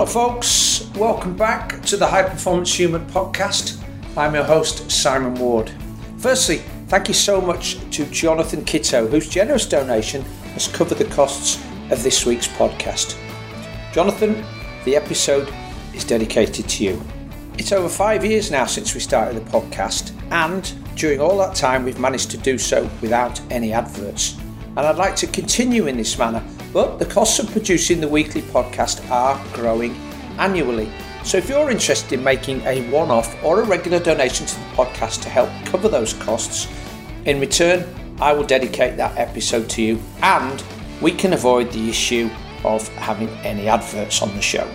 Hello, folks. Welcome back to the High Performance Human podcast. I'm your host, Simon Ward. Firstly, thank you so much to Jonathan Kitto, whose generous donation has covered the costs of this week's podcast. Jonathan, the episode is dedicated to you. It's over five years now since we started the podcast, and during all that time, we've managed to do so without any adverts. And I'd like to continue in this manner, but the costs of producing the weekly podcast are growing annually. So if you're interested in making a one off or a regular donation to the podcast to help cover those costs, in return, I will dedicate that episode to you and we can avoid the issue of having any adverts on the show.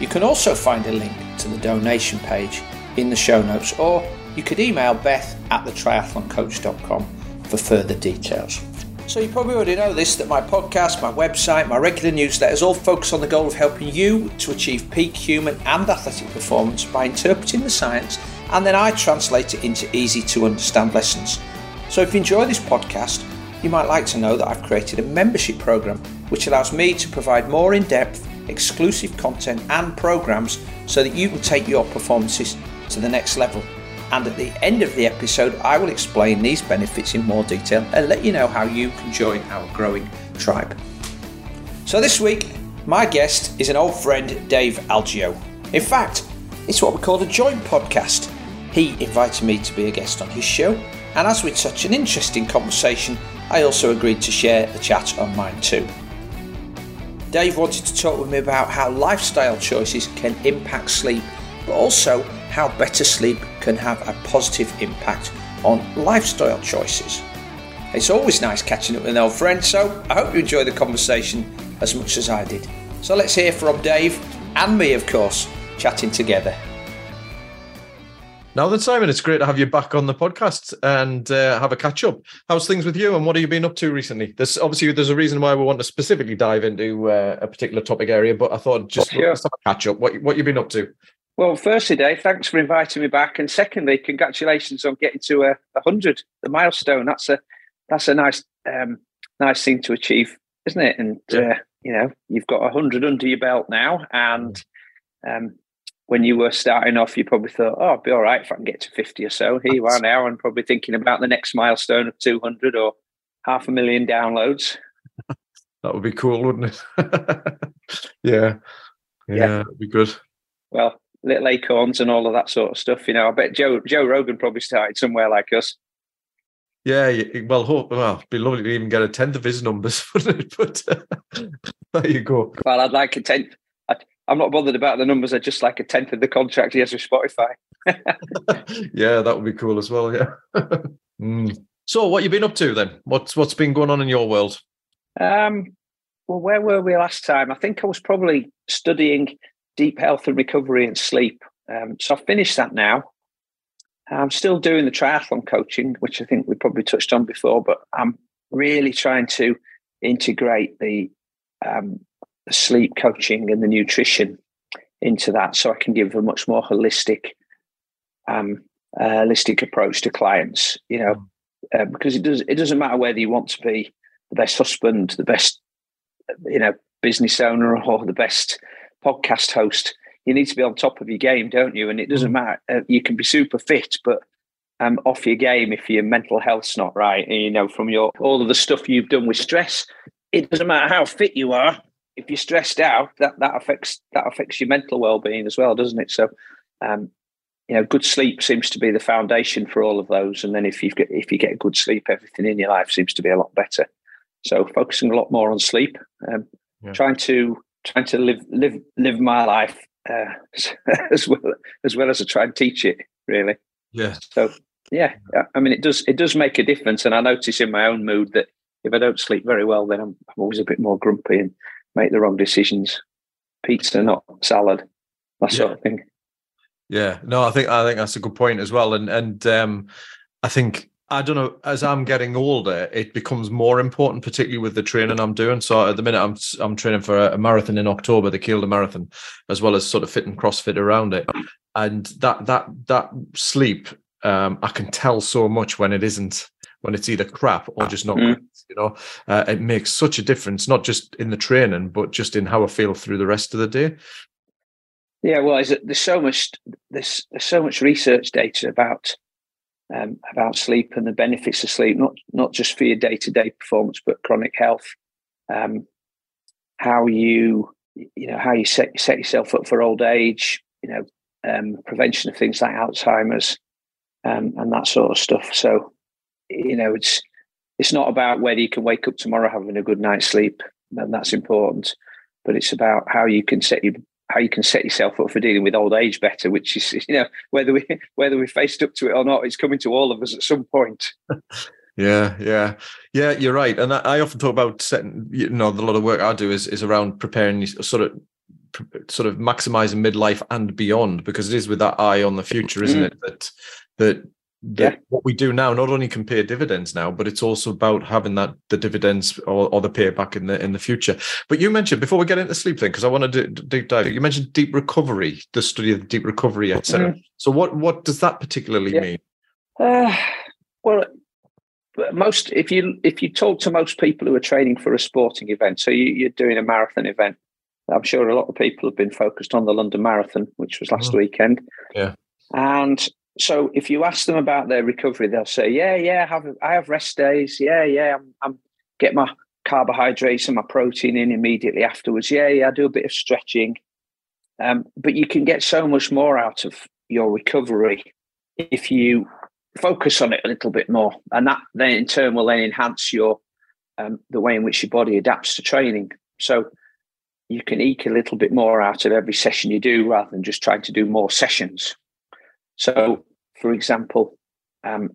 You can also find a link to the donation page in the show notes, or you could email beth at thetriathloncoach.com for further details. So, you probably already know this that my podcast, my website, my regular newsletters all focus on the goal of helping you to achieve peak human and athletic performance by interpreting the science and then I translate it into easy to understand lessons. So, if you enjoy this podcast, you might like to know that I've created a membership program which allows me to provide more in depth, exclusive content and programs so that you can take your performances to the next level. And at the end of the episode, I will explain these benefits in more detail and let you know how you can join our growing tribe. So, this week, my guest is an old friend, Dave Algeo. In fact, it's what we call a joint podcast. He invited me to be a guest on his show, and as with such an interesting conversation, I also agreed to share the chat on mine too. Dave wanted to talk with me about how lifestyle choices can impact sleep, but also how better sleep can have a positive impact on lifestyle choices. It's always nice catching up with an old friend, so I hope you enjoy the conversation as much as I did. So let's hear from Dave and me, of course, chatting together. Now then, Simon, it's great to have you back on the podcast and uh, have a catch up. How's things with you, and what have you been up to recently? There's obviously there's a reason why we want to specifically dive into uh, a particular topic area, but I thought just sure. let's have a catch up. What what you been up to? Well, firstly, Dave, thanks for inviting me back, and secondly, congratulations on getting to a, a hundred, the milestone. That's a that's a nice um, nice thing to achieve, isn't it? And yeah. uh, you know, you've got a hundred under your belt now, and um, when you were starting off, you probably thought, "Oh, I'll be all right if I can get to fifty or so." Here you are now, and probably thinking about the next milestone of two hundred or half a million downloads. that would be cool, wouldn't it? yeah. yeah, yeah, it'd be good. Well, little acorns and all of that sort of stuff. You know, I bet Joe Joe Rogan probably started somewhere like us. Yeah, well, hope well, it'd be lovely to even get a tenth of his numbers, but uh, there you go. Well, I'd like a tenth. I'm not bothered about the numbers. I just like a tenth of the contract he has with Spotify. yeah, that would be cool as well. Yeah. mm. So, what you been up to then? What's what's been going on in your world? Um, well, where were we last time? I think I was probably studying deep health and recovery and sleep. Um, so I've finished that now. I'm still doing the triathlon coaching, which I think we probably touched on before, but I'm really trying to integrate the um, sleep coaching and the nutrition into that so I can give a much more holistic um, uh, holistic approach to clients, you know, uh, because it does it doesn't matter whether you want to be the best husband, the best you know business owner, or the best podcast host. You need to be on top of your game, don't you? And it doesn't mm. matter. Uh, you can be super fit, but um, off your game if your mental health's not right. And, you know, from your all of the stuff you've done with stress, it doesn't matter how fit you are if you're stressed out, that that affects that affects your mental well being as well, doesn't it? So, um, you know, good sleep seems to be the foundation for all of those. And then if you get if you get good sleep, everything in your life seems to be a lot better. So, focusing a lot more on sleep, um, yeah. trying to trying to live live live my life uh, as well as well as I try and teach it. Really, yeah. So, yeah, I mean, it does it does make a difference, and I notice in my own mood that if I don't sleep very well, then I'm, I'm always a bit more grumpy and make the wrong decisions. Pizza, not salad, that yeah. sort of thing. Yeah, no, I think I think that's a good point as well, and and um, I think I don't know. As I'm getting older, it becomes more important, particularly with the training I'm doing. So at the minute, I'm I'm training for a, marathon in October, the Kielder Marathon, as well as sort of fit and CrossFit around it. And that that that sleep, um, I can tell so much when it isn't when it's either crap or just not mm. good. You know, uh, it makes such a difference, not just in the training, but just in how I feel through the rest of the day. Yeah, well, there's so much there's, there's so much research data about um, about sleep and the benefits of sleep, not not just for your day to day performance, but chronic health. Um, how you you know how you set set yourself up for old age. You know, um, prevention of things like Alzheimer's um, and that sort of stuff. So, you know, it's it's not about whether you can wake up tomorrow having a good night's sleep, and that's important, but it's about how you can set you how you can set yourself up for dealing with old age better, which is you know whether we whether we faced up to it or not, it's coming to all of us at some point. Yeah, yeah, yeah. You're right, and I, I, often talk about setting. You know, a lot of work I do is is around preparing sort of sort of maximizing midlife and beyond because it is with that eye on the future, isn't mm. it? That that yeah. what we do now not only can pay dividends now, but it's also about having that the dividends or, or the payback in the in the future. But you mentioned before we get into sleep thing, because I want to deep dive. You mentioned deep recovery, the study of deep recovery, etc. Mm. So what what does that particularly yeah. mean? Uh, well, most if you if you talk to most people who are training for a sporting event, so you, are doing a marathon event. I'm sure a lot of people have been focused on the London Marathon, which was last mm. weekend. Yeah, and so if you ask them about their recovery, they'll say, "Yeah, yeah, I have I have rest days. Yeah, yeah, I'm, I'm get my carbohydrates and my protein in immediately afterwards. Yeah, yeah, I do a bit of stretching." Um, but you can get so much more out of your recovery if you focus on it a little bit more, and that then in turn will then enhance your um, the way in which your body adapts to training. So you can eke a little bit more out of every session you do rather than just trying to do more sessions. So, for example, um,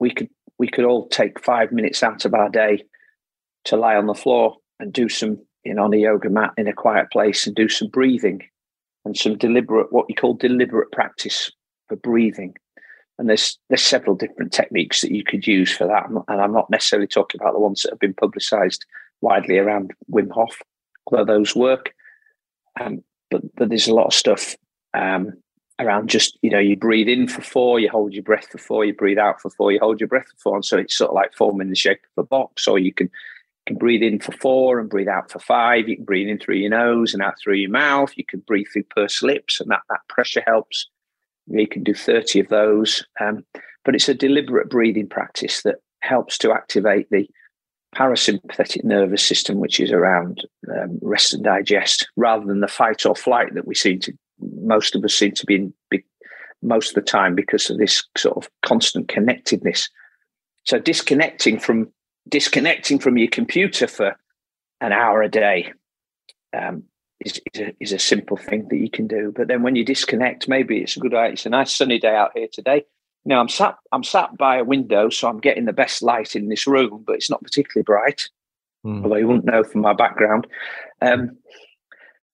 we could we could all take five minutes out of our day to lie on the floor and do some, you know, on a yoga mat in a quiet place and do some breathing and some deliberate, what you call deliberate practice for breathing. And there's there's several different techniques that you could use for that, and I'm not necessarily talking about the ones that have been publicised widely around Wim Hof, although those work. Um, but but there's a lot of stuff um, around just you know you breathe in for four you hold your breath for four you breathe out for four you hold your breath for four and so it's sort of like forming the shape of a box or you can can breathe in for four and breathe out for five you can breathe in through your nose and out through your mouth you can breathe through pursed lips and that that pressure helps. You can do 30 of those um, but it's a deliberate breathing practice that helps to activate the parasympathetic nervous system which is around um, rest and digest rather than the fight or flight that we seem to most of us seem to be in big, most of the time because of this sort of constant connectedness. So disconnecting from disconnecting from your computer for an hour a day um, is, is a, is, a, simple thing that you can do. But then when you disconnect, maybe it's a good It's a nice sunny day out here today. Now I'm sat I'm sat by a window, so I'm getting the best light in this room, but it's not particularly bright. Mm. Although you wouldn't know from my background. Um,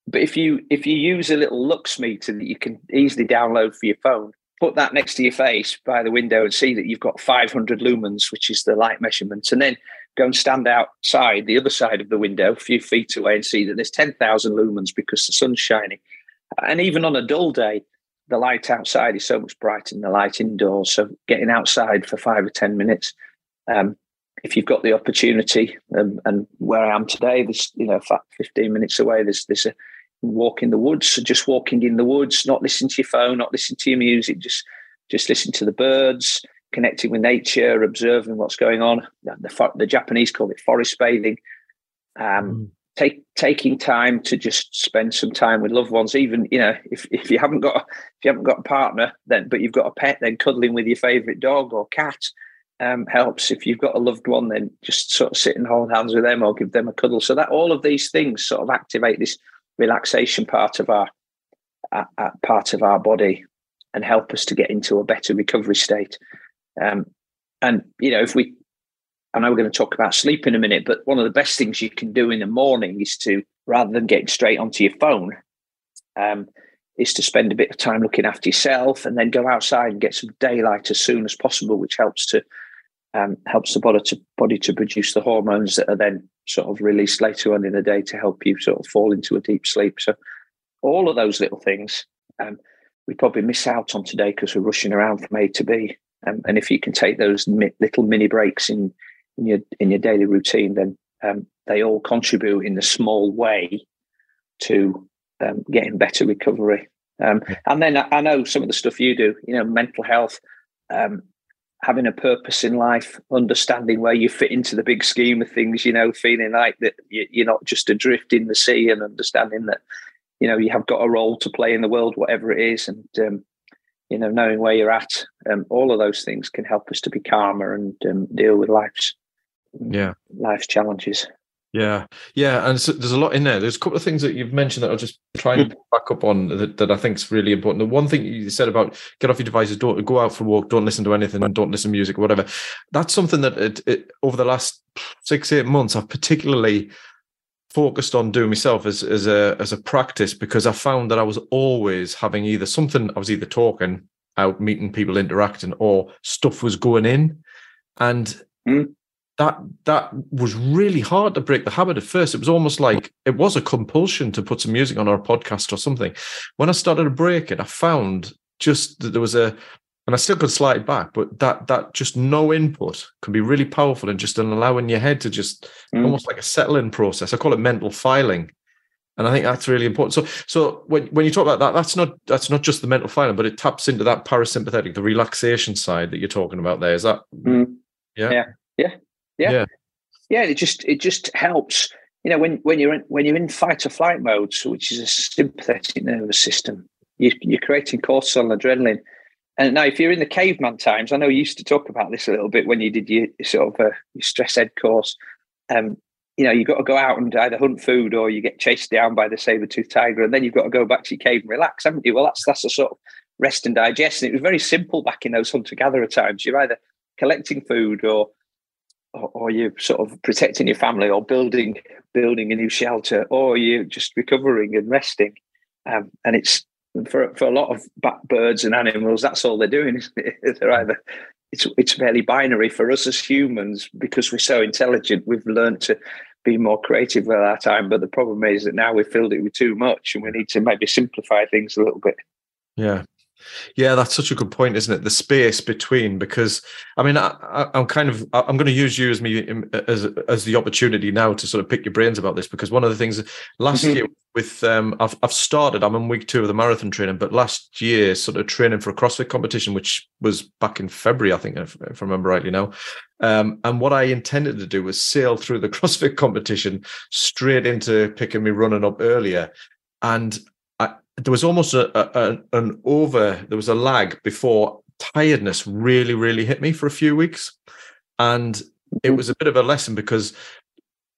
but if you if you use a little lux meter that you can easily download for your phone, put that next to your face by the window and see that you've got 500 lumens, which is the light measurement, and then go and stand outside the other side of the window, a few feet away, and see that there's 10,000 lumens because the sun's shining. And even on a dull day, the light outside is so much brighter than the light indoors. So getting outside for five or 10 minutes, um, if you've got the opportunity, um, and where I am today, there's you know 15 minutes away. There's there's a walk in the woods, just walking in the woods, not listening to your phone, not listening to your music, just just listen to the birds, connecting with nature, observing what's going on. The, the Japanese call it forest bathing. Um, mm. Take taking time to just spend some time with loved ones. Even you know if, if you haven't got if you haven't got a partner, then but you've got a pet, then cuddling with your favorite dog or cat um, helps. If you've got a loved one, then just sort of sit and hold hands with them or give them a cuddle. So that all of these things sort of activate this relaxation part of our uh, uh, part of our body and help us to get into a better recovery state. Um, and you know, if we, I know we're going to talk about sleep in a minute, but one of the best things you can do in the morning is to, rather than getting straight onto your phone, um, is to spend a bit of time looking after yourself and then go outside and get some daylight as soon as possible, which helps to um, helps the body to body to produce the hormones that are then sort of released later on in the day to help you sort of fall into a deep sleep. So all of those little things um, we probably miss out on today because we're rushing around from A to B. Um, and if you can take those mi- little mini breaks in in your in your daily routine, then um, they all contribute in a small way to um, getting better recovery. Um, and then I, I, know some of the stuff you do, you know, mental health, um, having a purpose in life, understanding where you fit into the big scheme of things, you know, feeling like that you're not just adrift in the sea and understanding that, you know, you have got a role to play in the world, whatever it is. And, um, you know, knowing where you're at, um, all of those things can help us to be calmer and um, deal with life's yeah life's challenges. Yeah, yeah, and so there's a lot in there. There's a couple of things that you've mentioned that I'll just try and back up on that, that I think is really important. The one thing you said about get off your devices, don't go out for a walk, don't listen to anything, and don't listen to music or whatever. That's something that it, it, over the last six eight months I've particularly focused on doing myself as as a as a practice because I found that I was always having either something I was either talking out, meeting people, interacting, or stuff was going in, and. Mm that that was really hard to break the habit at first. It was almost like it was a compulsion to put some music on our podcast or something. When I started to break it, I found just that there was a and I still could slide back, but that that just no input can be really powerful and just allowing your head to just mm. almost like a settling process. I call it mental filing. And I think that's really important. So, so when, when you talk about that, that's not that's not just the mental filing, but it taps into that parasympathetic, the relaxation side that you're talking about. There is that, mm. yeah, yeah, yeah. Yeah. yeah. Yeah. It just it just helps. You know, when when you're in when you're in fight or flight mode, which is a sympathetic nervous system, you, you're creating cortisol and adrenaline. And now, if you're in the caveman times, I know you used to talk about this a little bit when you did your sort of uh, your stress ed course. Um, you know, you've got to go out and either hunt food or you get chased down by the saber tooth tiger, and then you've got to go back to your cave and relax, haven't you? Well, that's that's a sort of rest and digest. And it was very simple back in those hunter gatherer times. You're either collecting food or or, you're sort of protecting your family or building building a new shelter or you're just recovering and resting. Um, and it's for for a lot of birds and animals that's all they're doing they're either it's it's fairly binary for us as humans because we're so intelligent we've learned to be more creative with our time. But the problem is that now we've filled it with too much and we need to maybe simplify things a little bit. Yeah yeah, that's such a good point, isn't it? The space between, because I mean, I, am kind of I'm going to use you as me as as the opportunity now to sort of pick your brains about this because one of the things last mm-hmm. year with um, I've I've started. I'm in week two of the marathon training, but last year sort of training for a CrossFit competition, which was back in February, I think, if, if I remember rightly now. Um, and what I intended to do was sail through the CrossFit competition straight into picking me running up earlier. And there was almost a, a, an over there was a lag before tiredness really really hit me for a few weeks. And it mm-hmm. was a bit of a lesson because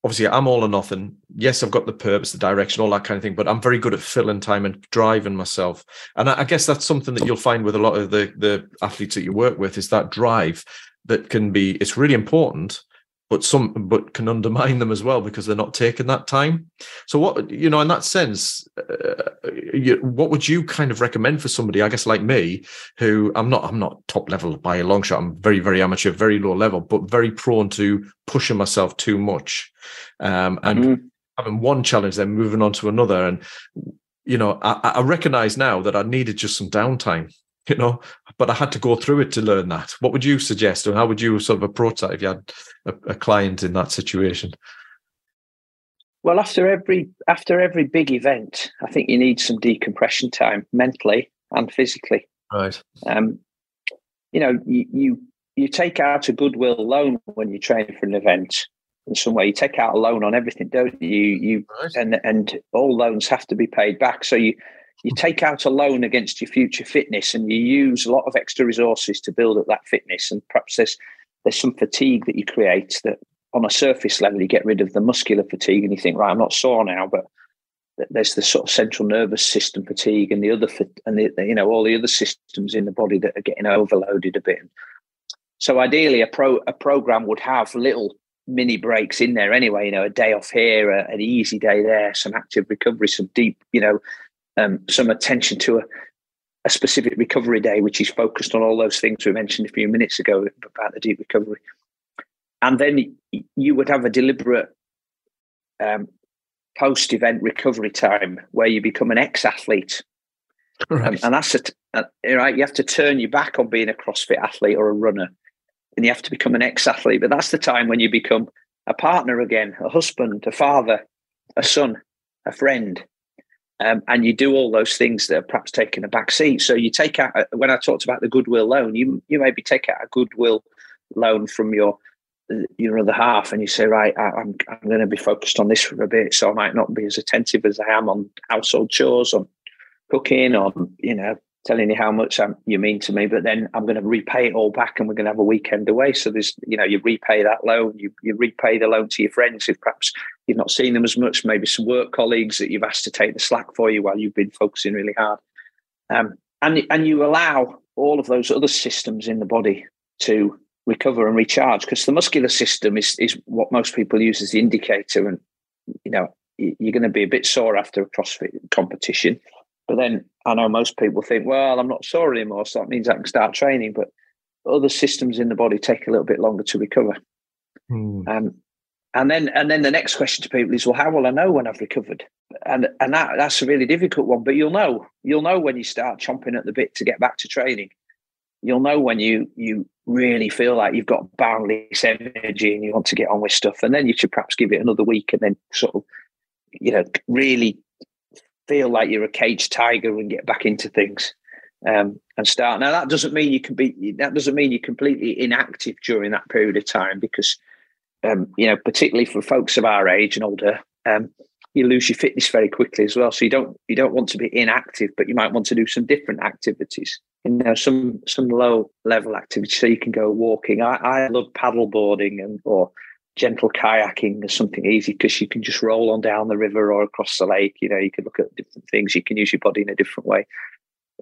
obviously i'm all or nothing. Yes i've got the purpose the direction all that kind of thing but i'm very good at filling time and driving myself. And i, I guess that's something that you'll find with a lot of the the athletes that you work with is that drive that can be it's really important but some but can undermine them as well because they're not taking that time so what you know in that sense uh, you, what would you kind of recommend for somebody i guess like me who i'm not i'm not top level by a long shot i'm very very amateur very low level but very prone to pushing myself too much um, and mm-hmm. having one challenge then moving on to another and you know I, I recognize now that i needed just some downtime you know but i had to go through it to learn that. What would you suggest or how would you sort of approach that if you had a, a client in that situation? Well after every after every big event i think you need some decompression time mentally and physically. Right. Um you know you you, you take out a goodwill loan when you train for an event in some way. You take out a loan on everything don't you? You right. and and all loans have to be paid back. So you you take out a loan against your future fitness and you use a lot of extra resources to build up that fitness and perhaps there's there's some fatigue that you create that on a surface level you get rid of the muscular fatigue and you think right i'm not sore now but there's the sort of central nervous system fatigue and the other and the, you know all the other systems in the body that are getting overloaded a bit. So ideally a pro a program would have little mini breaks in there anyway you know a day off here a, an easy day there some active recovery some deep you know um, some attention to a, a specific recovery day, which is focused on all those things we mentioned a few minutes ago about the deep recovery. And then you would have a deliberate um, post event recovery time where you become an ex athlete. Right. Um, and that's a, uh, right. You have to turn your back on being a CrossFit athlete or a runner, and you have to become an ex athlete. But that's the time when you become a partner again, a husband, a father, a son, a friend, Um, and you do all those things that are perhaps taking a back seat. So you take out when I talked about the goodwill loan, you you maybe take out a goodwill loan from your your other half, and you say, right, I, I'm I'm going to be focused on this for a bit, so I might not be as attentive as I am on household chores, on cooking, on you know telling you how much I'm, you mean to me, but then I'm going to repay it all back and we're going to have a weekend away. So there's, you know, you repay that loan, you, you repay the loan to your friends if perhaps you've not seen them as much, maybe some work colleagues that you've asked to take the slack for you while you've been focusing really hard. Um, and, and you allow all of those other systems in the body to recover and recharge because the muscular system is, is what most people use as the indicator. And, you know, you're going to be a bit sore after a CrossFit competition but then I know most people think, well, I'm not sore anymore, so that means I can start training. But other systems in the body take a little bit longer to recover. Hmm. Um, and then and then the next question to people is, well, how will I know when I've recovered? And and that that's a really difficult one. But you'll know. You'll know when you start chomping at the bit to get back to training. You'll know when you you really feel like you've got boundless energy and you want to get on with stuff. And then you should perhaps give it another week and then sort of, you know, really feel like you're a caged tiger and get back into things um, and start. Now that doesn't mean you can be that doesn't mean you're completely inactive during that period of time because um, you know particularly for folks of our age and older um, you lose your fitness very quickly as well. So you don't you don't want to be inactive, but you might want to do some different activities. You know, some some low level activities. So you can go walking. I, I love paddle boarding and or gentle kayaking is something easy because you can just roll on down the river or across the lake. You know, you can look at different things. You can use your body in a different way.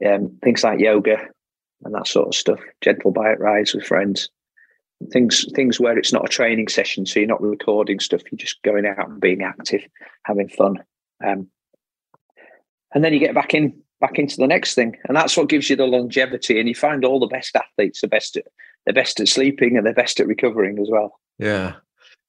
Um, things like yoga and that sort of stuff. Gentle bike rides with friends. Things things where it's not a training session, so you're not recording stuff. You're just going out and being active, having fun. Um, and then you get back in back into the next thing, and that's what gives you the longevity. And you find all the best athletes the best at they're best at sleeping and they're best at recovering as well. Yeah,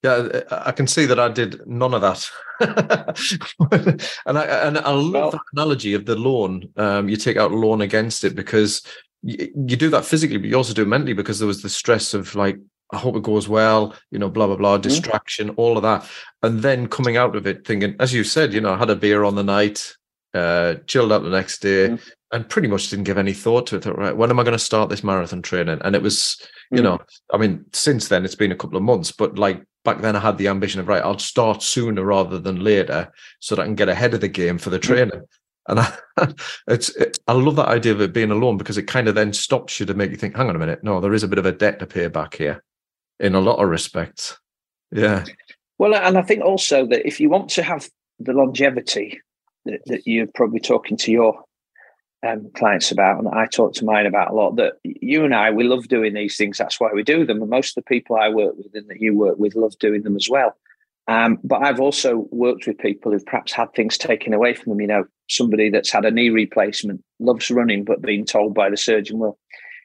yeah, I can see that I did none of that, and I and I love well, that analogy of the lawn. Um, you take out lawn against it because you, you do that physically, but you also do it mentally because there was the stress of like I hope it goes well, you know, blah blah blah, mm-hmm. distraction, mm-hmm. all of that, and then coming out of it thinking, as you said, you know, I had a beer on the night, uh, chilled out the next day, mm-hmm. and pretty much didn't give any thought to it. Thought, right, when am I going to start this marathon training? And it was, you mm-hmm. know, I mean, since then it's been a couple of months, but like back then I had the ambition of right, I'll start sooner rather than later so that I can get ahead of the game for the mm. training. And I, it's it, I love that idea of it being alone because it kind of then stops you to make you think, hang on a minute, no, there is a bit of a debt to pay back here, in a lot of respects. Yeah. Well, and I think also that if you want to have the longevity that, that you're probably talking to your um, clients about, and I talk to mine about a lot. That you and I, we love doing these things. That's why we do them. And most of the people I work with and that you work with love doing them as well. Um, but I've also worked with people who've perhaps had things taken away from them. You know, somebody that's had a knee replacement, loves running, but being told by the surgeon, well,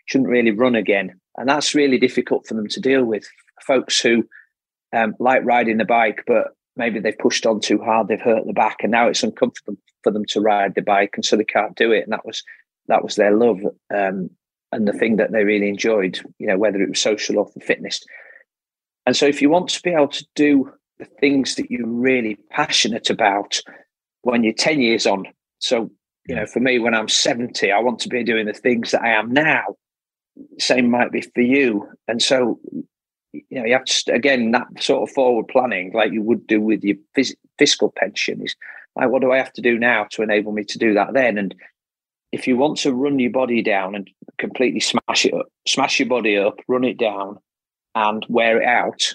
shouldn't really run again. And that's really difficult for them to deal with. Folks who um, like riding the bike, but maybe they've pushed on too hard, they've hurt the back, and now it's uncomfortable for them to ride the bike, and so they can't do it. And that was that was their love um, and the thing that they really enjoyed. You know, whether it was social or for fitness. And so, if you want to be able to do the things that you're really passionate about when you're ten years on, so you know, for me, when I'm 70, I want to be doing the things that I am now. Same might be for you. And so you know, you have to again that sort of forward planning, like you would do with your phys- fiscal pension, is like, what do I have to do now to enable me to do that then? And if you want to run your body down and completely smash it up, smash your body up, run it down, and wear it out,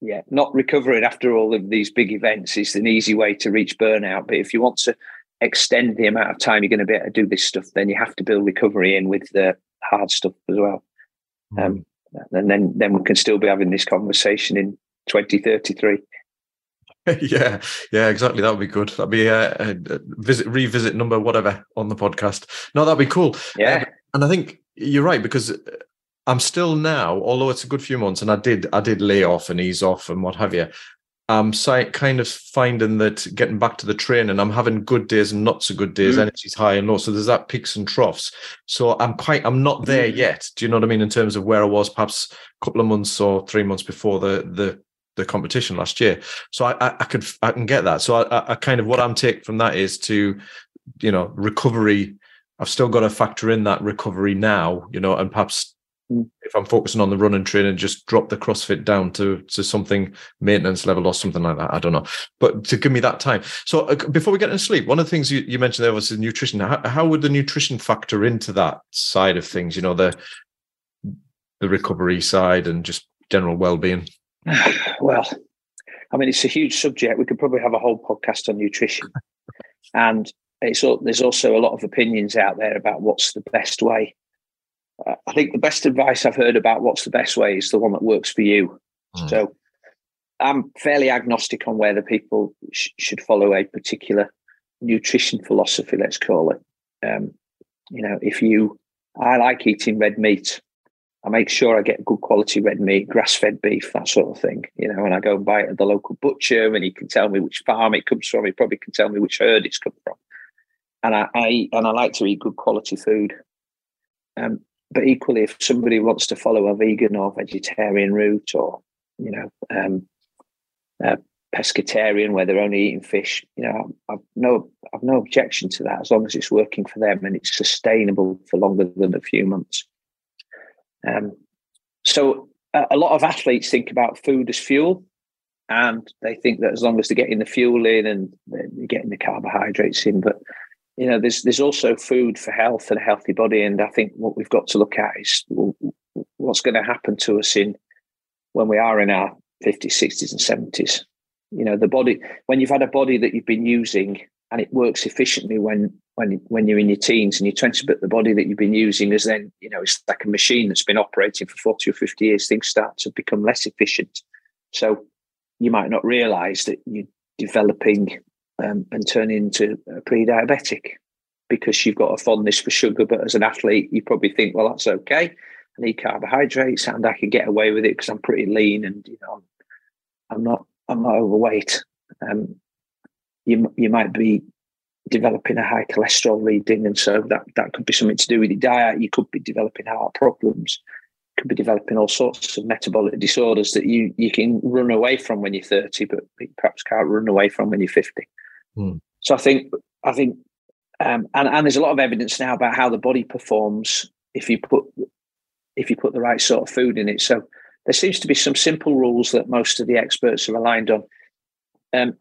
yeah, not recovering after all of these big events is an easy way to reach burnout. But if you want to extend the amount of time you're going to be able to do this stuff, then you have to build recovery in with the hard stuff as well. Mm. Um, and then then we can still be having this conversation in 2033 yeah yeah exactly that would be good that'd be a, a, visit revisit number whatever on the podcast no that'd be cool yeah um, and i think you're right because i'm still now although it's a good few months and i did i did lay off and ease off and what have you I'm kind of finding that getting back to the train and I'm having good days and not so good days. Mm. Energy's high and low, so there's that peaks and troughs. So I'm quite, I'm not there mm. yet. Do you know what I mean in terms of where I was perhaps a couple of months or three months before the the the competition last year. So I, I, I could I can get that. So I, I kind of what I'm taking from that is to, you know, recovery. I've still got to factor in that recovery now, you know, and perhaps mm. if I'm focusing on the run and train and just drop the CrossFit down to to something maintenance level or something like that. I don't know, but to give me that time. So uh, before we get into sleep, one of the things you, you mentioned there was the nutrition. How, how would the nutrition factor into that side of things? You know, the the recovery side and just general well being. well, I mean, it's a huge subject. We could probably have a whole podcast on nutrition. and it's there's also a lot of opinions out there about what's the best way. Uh, I think the best advice I've heard about what's the best way is the one that works for you. Mm. So I'm fairly agnostic on whether people sh- should follow a particular nutrition philosophy, let's call it. Um, you know, if you, I like eating red meat. I make sure I get good quality red meat, grass fed beef, that sort of thing. You know, and I go and buy it at the local butcher and he can tell me which farm it comes from. He probably can tell me which herd it's come from. And I, I and I like to eat good quality food. Um, but equally, if somebody wants to follow a vegan or vegetarian route or, you know, um, pescatarian where they're only eating fish, you know, I've no I've no objection to that as long as it's working for them and it's sustainable for longer than a few months. Um, so a lot of athletes think about food as fuel, and they think that as long as they're getting the fuel in and they're getting the carbohydrates in, but you know, there's there's also food for health and a healthy body, and I think what we've got to look at is what's going to happen to us in when we are in our 50s, 60s, and 70s. You know, the body when you've had a body that you've been using and it works efficiently when when when you're in your teens and your 20s, but the body that you've been using is then, you know, it's like a machine that's been operating for 40 or 50 years, things start to become less efficient. So you might not realize that you're developing um, and turning into a pre-diabetic because you've got a fondness for sugar. But as an athlete, you probably think, well, that's okay. I need carbohydrates and I can get away with it because I'm pretty lean and you know I'm, I'm not I'm not overweight. Um, you you might be developing a high cholesterol reading, and so that that could be something to do with your diet. You could be developing heart problems. Could be developing all sorts of metabolic disorders that you you can run away from when you're 30, but perhaps can't run away from when you're 50. Hmm. So I think I think um, and and there's a lot of evidence now about how the body performs if you put if you put the right sort of food in it. So there seems to be some simple rules that most of the experts are aligned on. Um,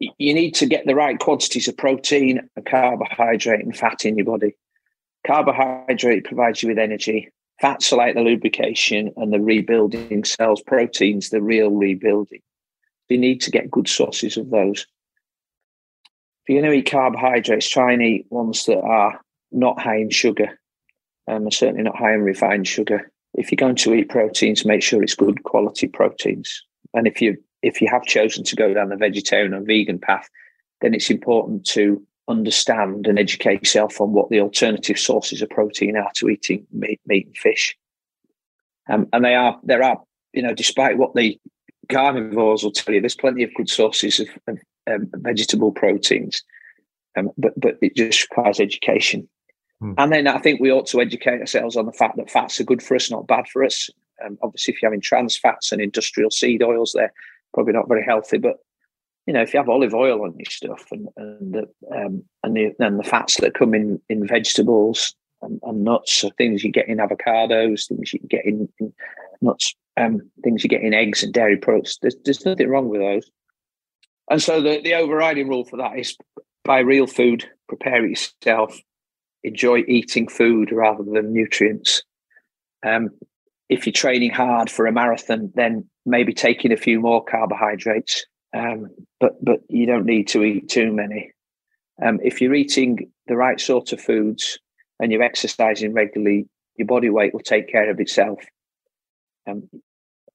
you need to get the right quantities of protein, and carbohydrate, and fat in your body. Carbohydrate provides you with energy. Fats are like the lubrication and the rebuilding cells. Proteins, the real rebuilding. You need to get good sources of those. If you're going to eat carbohydrates, try and eat ones that are not high in sugar, um, and certainly not high in refined sugar. If you're going to eat proteins, make sure it's good quality proteins. And if you if you have chosen to go down the vegetarian or vegan path, then it's important to understand and educate yourself on what the alternative sources of protein are to eating meat, meat and fish. Um, and they are there are you know despite what the carnivores will tell you, there's plenty of good sources of, of um, vegetable proteins, um, but but it just requires education. Hmm. And then I think we ought to educate ourselves on the fact that fats are good for us, not bad for us. Um, obviously, if you're having trans fats and industrial seed oils, they're probably not very healthy. But you know, if you have olive oil on your stuff and and the um, and the and the fats that come in in vegetables and, and nuts, so things you get in avocados, things you get in, in nuts, um, things you get in eggs and dairy products. There's there's nothing wrong with those. And so the the overriding rule for that is buy real food, prepare it yourself, enjoy eating food rather than nutrients. Um, if you're training hard for a marathon, then maybe taking a few more carbohydrates, um, but but you don't need to eat too many. Um, if you're eating the right sort of foods and you're exercising regularly, your body weight will take care of itself. Um,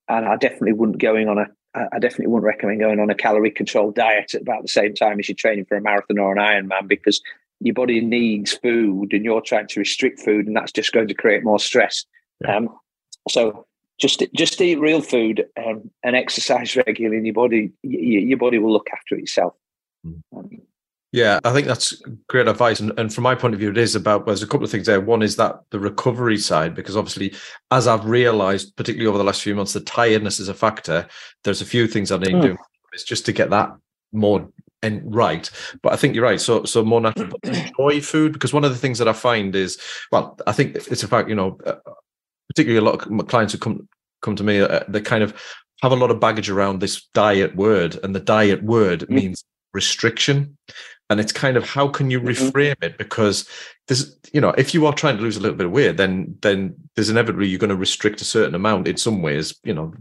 and I definitely wouldn't going on a I definitely wouldn't recommend going on a calorie controlled diet at about the same time as you're training for a marathon or an Ironman because your body needs food and you're trying to restrict food and that's just going to create more stress. Yeah. Um, so just just eat real food um, and exercise regularly, and your body your, your body will look after itself. Mm. Um, Yeah, I think that's great advice. And, and from my point of view, it is about, well, there's a couple of things there. One is that the recovery side, because obviously, as I've realized, particularly over the last few months, the tiredness is a factor. There's a few things I need to do. It's just to get that more and right. But I think you're right. So, so more natural, enjoy food, because one of the things that I find is, well, I think it's a fact, you know, uh, particularly a lot of clients who come, come to me, uh, they kind of have a lot of baggage around this diet word, and the diet word mm. means restriction and it's kind of how can you mm-hmm. reframe it because there's you know if you are trying to lose a little bit of weight then then there's inevitably you're going to restrict a certain amount in some ways you know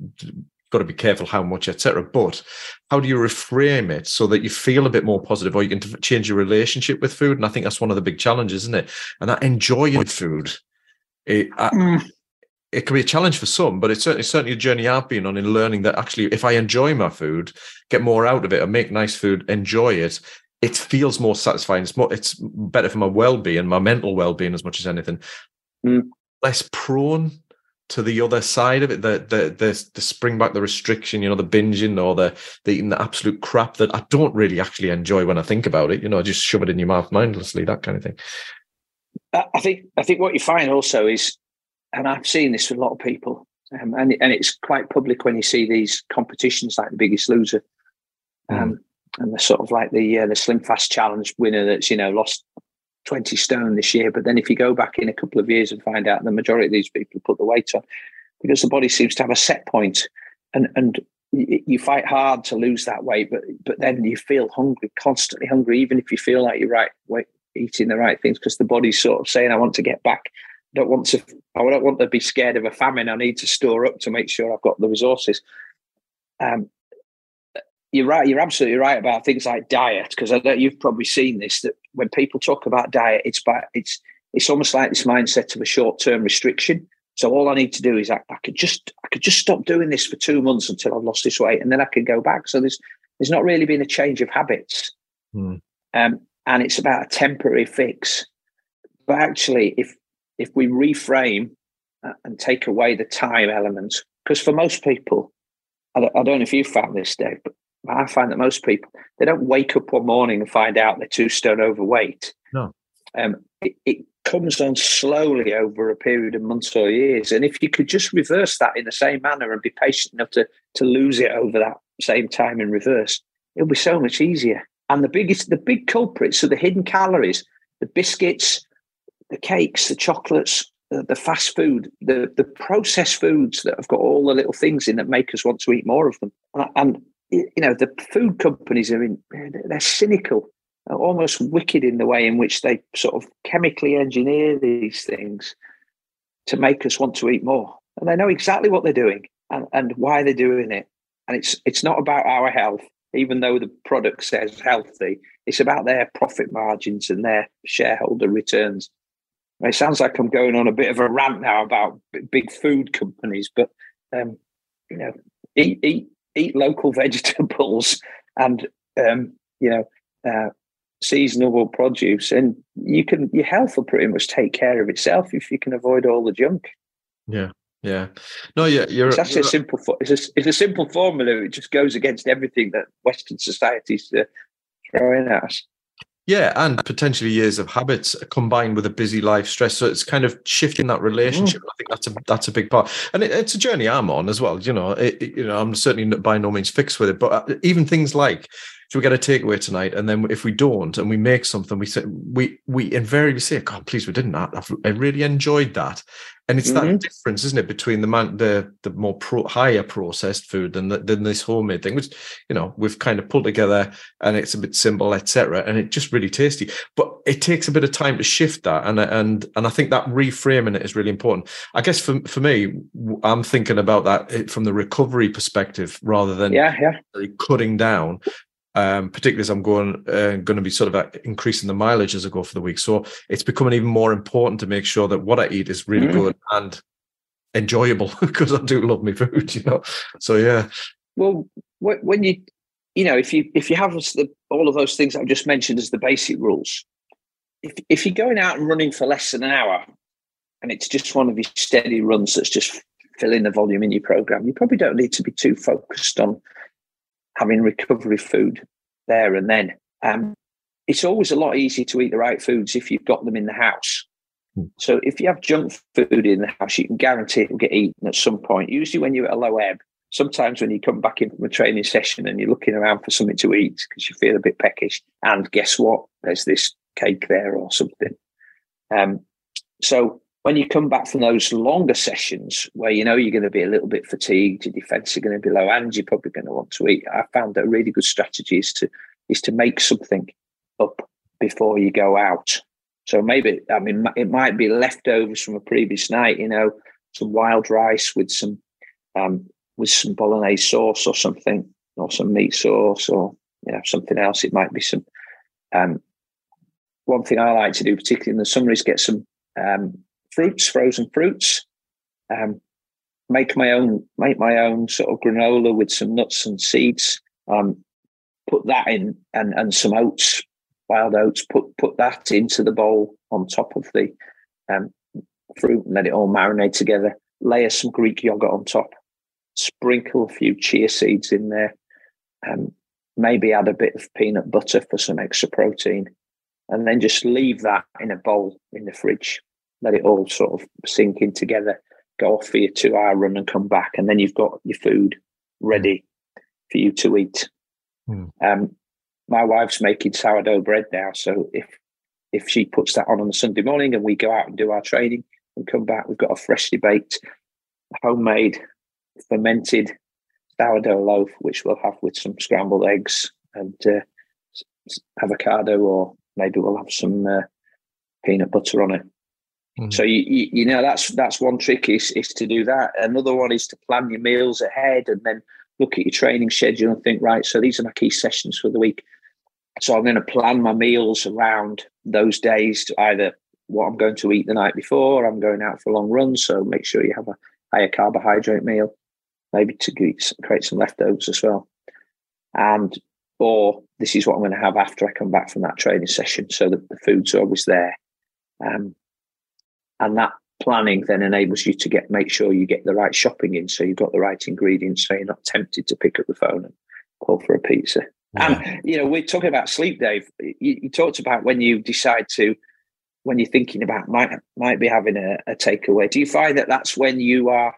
got to be careful how much etc but how do you reframe it so that you feel a bit more positive or you can change your relationship with food and i think that's one of the big challenges isn't it and that enjoying food it, mm. It can be a challenge for some, but it's certainly certainly a journey I've been on in learning that actually, if I enjoy my food, get more out of it, and make nice food, enjoy it, it feels more satisfying. It's more, it's better for my well-being, my mental well-being, as much as anything. Mm. Less prone to the other side of it, the the the the spring back, the restriction, you know, the binging or the the eating the absolute crap that I don't really actually enjoy when I think about it. You know, I just shove it in your mouth mindlessly, that kind of thing. I think I think what you find also is, and I've seen this with a lot of people, um, and and it's quite public when you see these competitions like the Biggest Loser. Mm. Um, and the sort of like the uh, the Slim Fast Challenge winner that's you know lost twenty stone this year. But then if you go back in a couple of years and find out the majority of these people put the weight on because the body seems to have a set point, and and you fight hard to lose that weight, but but then you feel hungry, constantly hungry, even if you feel like you're right weight, eating the right things, because the body's sort of saying, "I want to get back." I don't want to. I don't want to be scared of a famine. I need to store up to make sure I've got the resources. Um, you're right. You're absolutely right about things like diet because I know you've probably seen this. That when people talk about diet, it's by, it's it's almost like this mindset of a short term restriction. So all I need to do is I, I, could just I could just stop doing this for two months until I've lost this weight, and then I can go back. So there's there's not really been a change of habits, hmm. um, and it's about a temporary fix. But actually, if if we reframe uh, and take away the time element, because for most people, I don't, I don't know if you found this, Dave, but I find that most people they don't wake up one morning and find out they're two stone overweight. No, um, it, it, comes on slowly over a period of months or years. And if you could just reverse that in the same manner and be patient enough to to lose it over that same time in reverse, it'll be so much easier. And the biggest, the big culprits are the hidden calories, the biscuits, the cakes, the chocolates, the, the fast food, the the processed foods that have got all the little things in that make us want to eat more of them. And you know the food companies are in they're cynical almost wicked in the way in which they sort of chemically engineer these things to make us want to eat more. And they know exactly what they're doing and, and why they're doing it. And it's it's not about our health even though the product says healthy. It's about their profit margins and their shareholder returns it sounds like i'm going on a bit of a rant now about big food companies but um, you know eat, eat eat local vegetables and um, you know uh, seasonable produce, and you can your health will pretty much take care of itself if you can avoid all the junk. Yeah. Yeah, no, yeah, you're. It's actually you're, a simple. It's a, it's a simple formula. It just goes against everything that Western society's uh, throwing at us. Yeah, and potentially years of habits combined with a busy life stress. So it's kind of shifting that relationship. Mm. I think that's a that's a big part, and it, it's a journey I'm on as well. You know, it, you know, I'm certainly by no means fixed with it, but uh, even things like so we get a takeaway tonight, and then if we don't, and we make something, we say we we invariably say, "God, please, we didn't. I, I really enjoyed that." And it's mm-hmm. that difference, isn't it, between the man, the the more pro, higher processed food than the, than this homemade thing, which you know we've kind of pulled together, and it's a bit simple, etc. And it's just really tasty, but it takes a bit of time to shift that, and and and I think that reframing it is really important. I guess for for me, I'm thinking about that eh, from the recovery perspective rather than yeah, yeah. cutting down um, particularly as I'm going uh, going to be sort of uh, increasing the mileage as I go for the week. So it's becoming even more important to make sure that what I eat is really mm. good and enjoyable because I do love my food, you know. So yeah. Well, when you you know if you if you have the, all of those things I've just mentioned as the basic rules, if if you're going out and running for less than an hour, and it's just one of your steady runs that's just filling the volume in your program, you probably don't need to be too focused on having recovery food there and then. Um, it's always a lot easier to eat the right foods if you've got them in the house. Hmm. So if you have junk food in the house, you can guarantee it will get eaten at some point. Usually when you're at a low ebb, sometimes when you come back in from a training session and you're looking around for something to eat because you feel a bit peckish, and guess what? There's this cake there or something. Um, so when you come back from those longer sessions where you know you're going to be a little bit fatigued, your defense are going to be low, and you're probably going to want to eat, I found that a really good strategy is to is to make something up before you go out. So maybe I mean it might be leftovers from a previous night, you know, some wild rice with some um, with some bolognese sauce or something, or some meat sauce, or you know something else. It might be some. Um, one thing I like to do, particularly in the summer, is get some um, fruits, frozen fruits. Um, make my own, make my own sort of granola with some nuts and seeds. Um, put that in, and and some oats, wild oats. Put put that into the bowl on top of the um, fruit, and let it all marinate together. Layer some Greek yogurt on top. Sprinkle a few chia seeds in there. Um, maybe add a bit of peanut butter for some extra protein, and then just leave that in a bowl in the fridge let it all sort of sink in together, go off for your two hour run and come back. And then you've got your food ready for you to eat. Mm. Um, my wife's making sourdough bread now. So if if she puts that on on a Sunday morning and we go out and do our training and come back, we've got a freshly baked, homemade, fermented sourdough loaf, which we'll have with some scrambled eggs and uh, avocado, or maybe we'll have some uh, peanut butter on it. Mm-hmm. So you, you, you know that's that's one trick is is to do that. Another one is to plan your meals ahead and then look at your training schedule and think right. So these are my key sessions for the week. So I'm going to plan my meals around those days to either what I'm going to eat the night before. I'm going out for a long run, so make sure you have a higher carbohydrate meal, maybe to create some leftovers as well. And or this is what I'm going to have after I come back from that training session, so that the food's are always there. Um, and that planning then enables you to get make sure you get the right shopping in. So you've got the right ingredients so you're not tempted to pick up the phone and call for a pizza. Yeah. and you know we're talking about sleep dave. You, you, talked about when you decide to when you're thinking about might might be having a, a takeaway. Do you find that that's when you are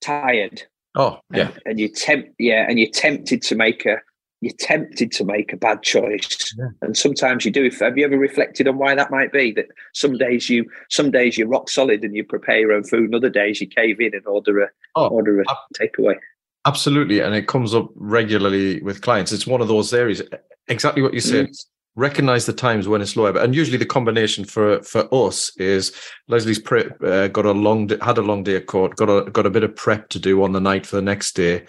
tired? Oh yeah. And, and you tempt yeah and you're tempted to make a you're tempted to make a bad choice. Yeah. and sometimes you do. Have you ever reflected on why that might be? That some days you some days you're rock solid and you prepare your own food and other days you cave in and order a oh, order a takeaway. absolutely. And it comes up regularly with clients. It's one of those areas exactly what you said. Mm. recognize the times when it's low and usually the combination for for us is leslie's pre- uh, got a long had a long day at court got a got a bit of prep to do on the night for the next day.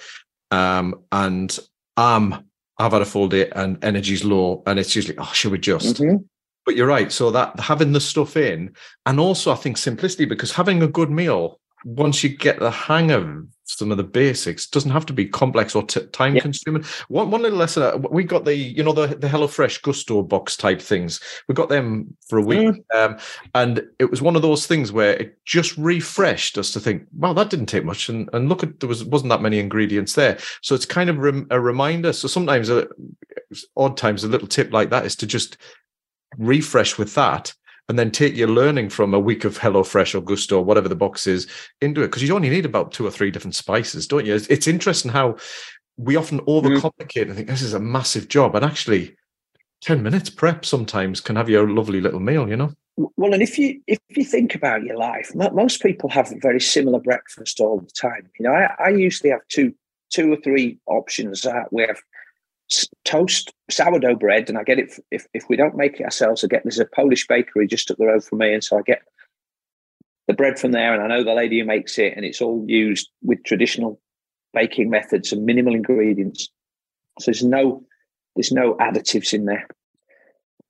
Um, and i'm I've had a full day and energy's low, and it's usually, oh, should we just? Mm-hmm. But you're right. So that having the stuff in, and also I think simplicity because having a good meal once you get the hang of some of the basics, doesn't have to be complex or t- time yeah. consuming. One one little lesson uh, we got the you know the the HelloFresh Gusto box type things. We got them for a week, mm. um, and it was one of those things where it just refreshed us to think, wow, that didn't take much, and and look at there was wasn't that many ingredients there. So it's kind of rem- a reminder. So sometimes, uh, odd times, a little tip like that is to just refresh with that and then take your learning from a week of HelloFresh or Gusto or whatever the box is into it because you only need about two or three different spices, don't you? It's, it's interesting how we often mm-hmm. overcomplicate and think this is a massive job, and actually, ten minutes prep sometimes can have you a lovely little meal. You know. Well, and if you if you think about your life, most people have a very similar breakfast all the time. You know, I, I usually have two two or three options. Uh, we have toast sourdough bread, and I get it if if we don't make it ourselves. I get there's a Polish bakery just up the road from me, and so I get the bread from there, and I know the lady who makes it, and it's all used with traditional baking methods and minimal ingredients. So there's no there's no additives in there.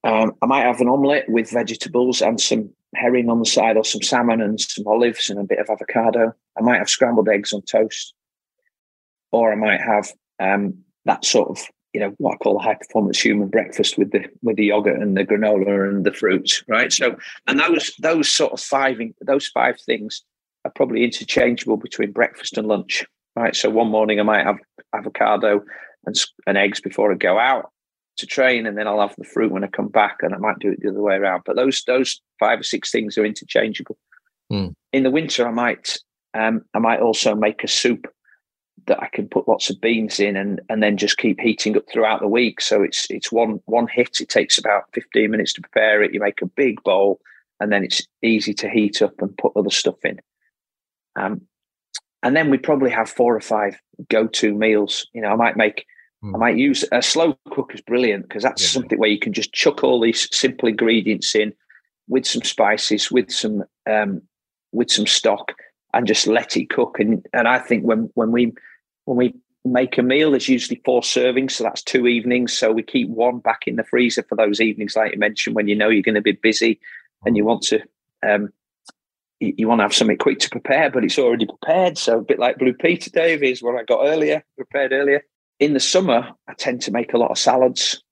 Um, I might have an omelette with vegetables and some herring on the side, or some salmon and some olives and a bit of avocado. I might have scrambled eggs on toast, or I might have um, that sort of you know what I call a high performance human breakfast with the with the yogurt and the granola and the fruits, right? So, and those those sort of five those five things are probably interchangeable between breakfast and lunch, right? So one morning I might have avocado and, and eggs before I go out. to train, and then I'll have the fruit when I come back, and I might do it the other way around. But those those five or six things are interchangeable. Mm. In the winter, I might um, I might also make a soup that I can put lots of beans in, and and then just keep heating up throughout the week. So it's it's one one hit. It takes about fifteen minutes to prepare it. You make a big bowl, and then it's easy to heat up and put other stuff in. Um, and then we probably have four or five go-to meals. You know, I might make, mm. I hmm. might use a slow cook is brilliant because that's yeah. something where you can just chuck all these simple ingredients in with some spices, with some um, with some stock, and just let it cook. And and I think when when we when we make a meal, there's usually four servings, so that's two evenings. So we keep one back in the freezer for those evenings, like you mentioned, when you know you're going to be busy and you want to um, you, you, want to have something quick to prepare, but it's already prepared. So a bit like Blue Peter Dave is what I got earlier, prepared earlier. In the summer, I tend to make a lot of salads.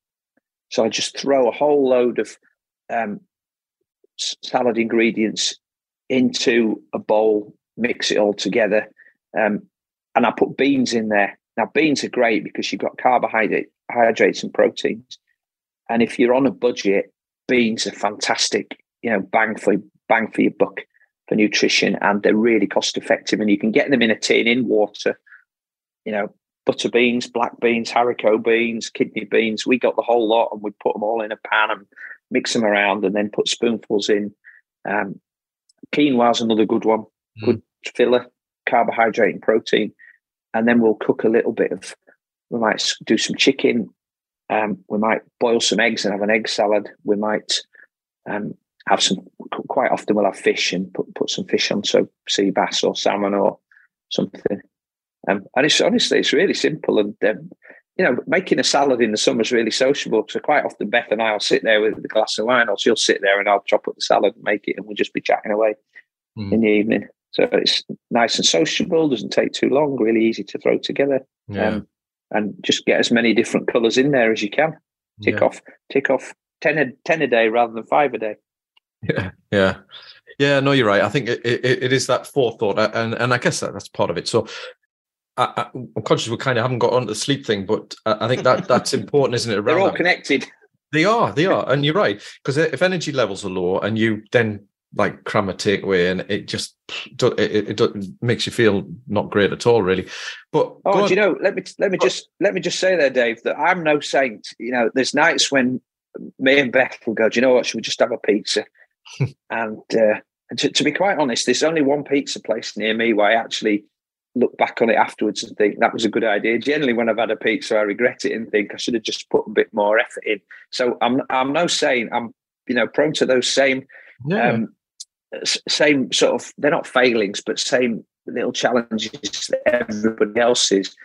So I just throw a whole load of um, salad ingredients into a bowl, mix it all together, um, and I put beans in there. Now, beans are great because you've got carbohydrates hydrates and proteins. And if you're on a budget, beans are fantastic. You know, bang for bang for your buck for nutrition and they're really cost effective and you can get them in a tin in water you know butter beans black beans haricot beans kidney beans we got the whole lot and we put them all in a pan and mix them around and then put spoonfuls in um, quinoa is another good one mm. good filler carbohydrate and protein. And then we'll cook a little bit of we might do some chicken. Um, we might boil some eggs and have an egg salad. We might um, have some quite often we'll have fish and put, put some fish on so sea bass or salmon or something. Um, and it's honestly it's really simple and um, you know making a salad in the summer is really sociable so quite often beth and i'll sit there with a glass of wine or she'll sit there and i'll chop up the salad and make it and we'll just be chatting away mm. in the evening so it's nice and sociable doesn't take too long really easy to throw together yeah. um, and just get as many different colors in there as you can tick yeah. off tick off 10 a, 10 a day rather than five a day yeah, yeah, yeah. No, you're right. I think it, it, it is that forethought, and and I guess that, that's part of it. So I, am conscious we kind of haven't got on the sleep thing, but I think that that's important, isn't it? They're all that. connected. They are, they are, and you're right because if energy levels are low and you then like cram a takeaway and it just it, it, it, makes you feel not great at all, really. But oh, do you know? Let me let me just let me just say there, Dave, that I'm no saint. You know, there's nights when me and Beth will go. Do you know what? Should we just have a pizza? and, uh, to, to, be quite honest, there's only one pizza place near me where I actually look back on it afterwards and think that was a good idea. Generally, when I've had a pizza, I regret it and think I should have just put a bit more effort in. So I'm I'm no saying I'm you know prone to those same yeah. um, same sort of they're not failings, but same little challenges that everybody else is.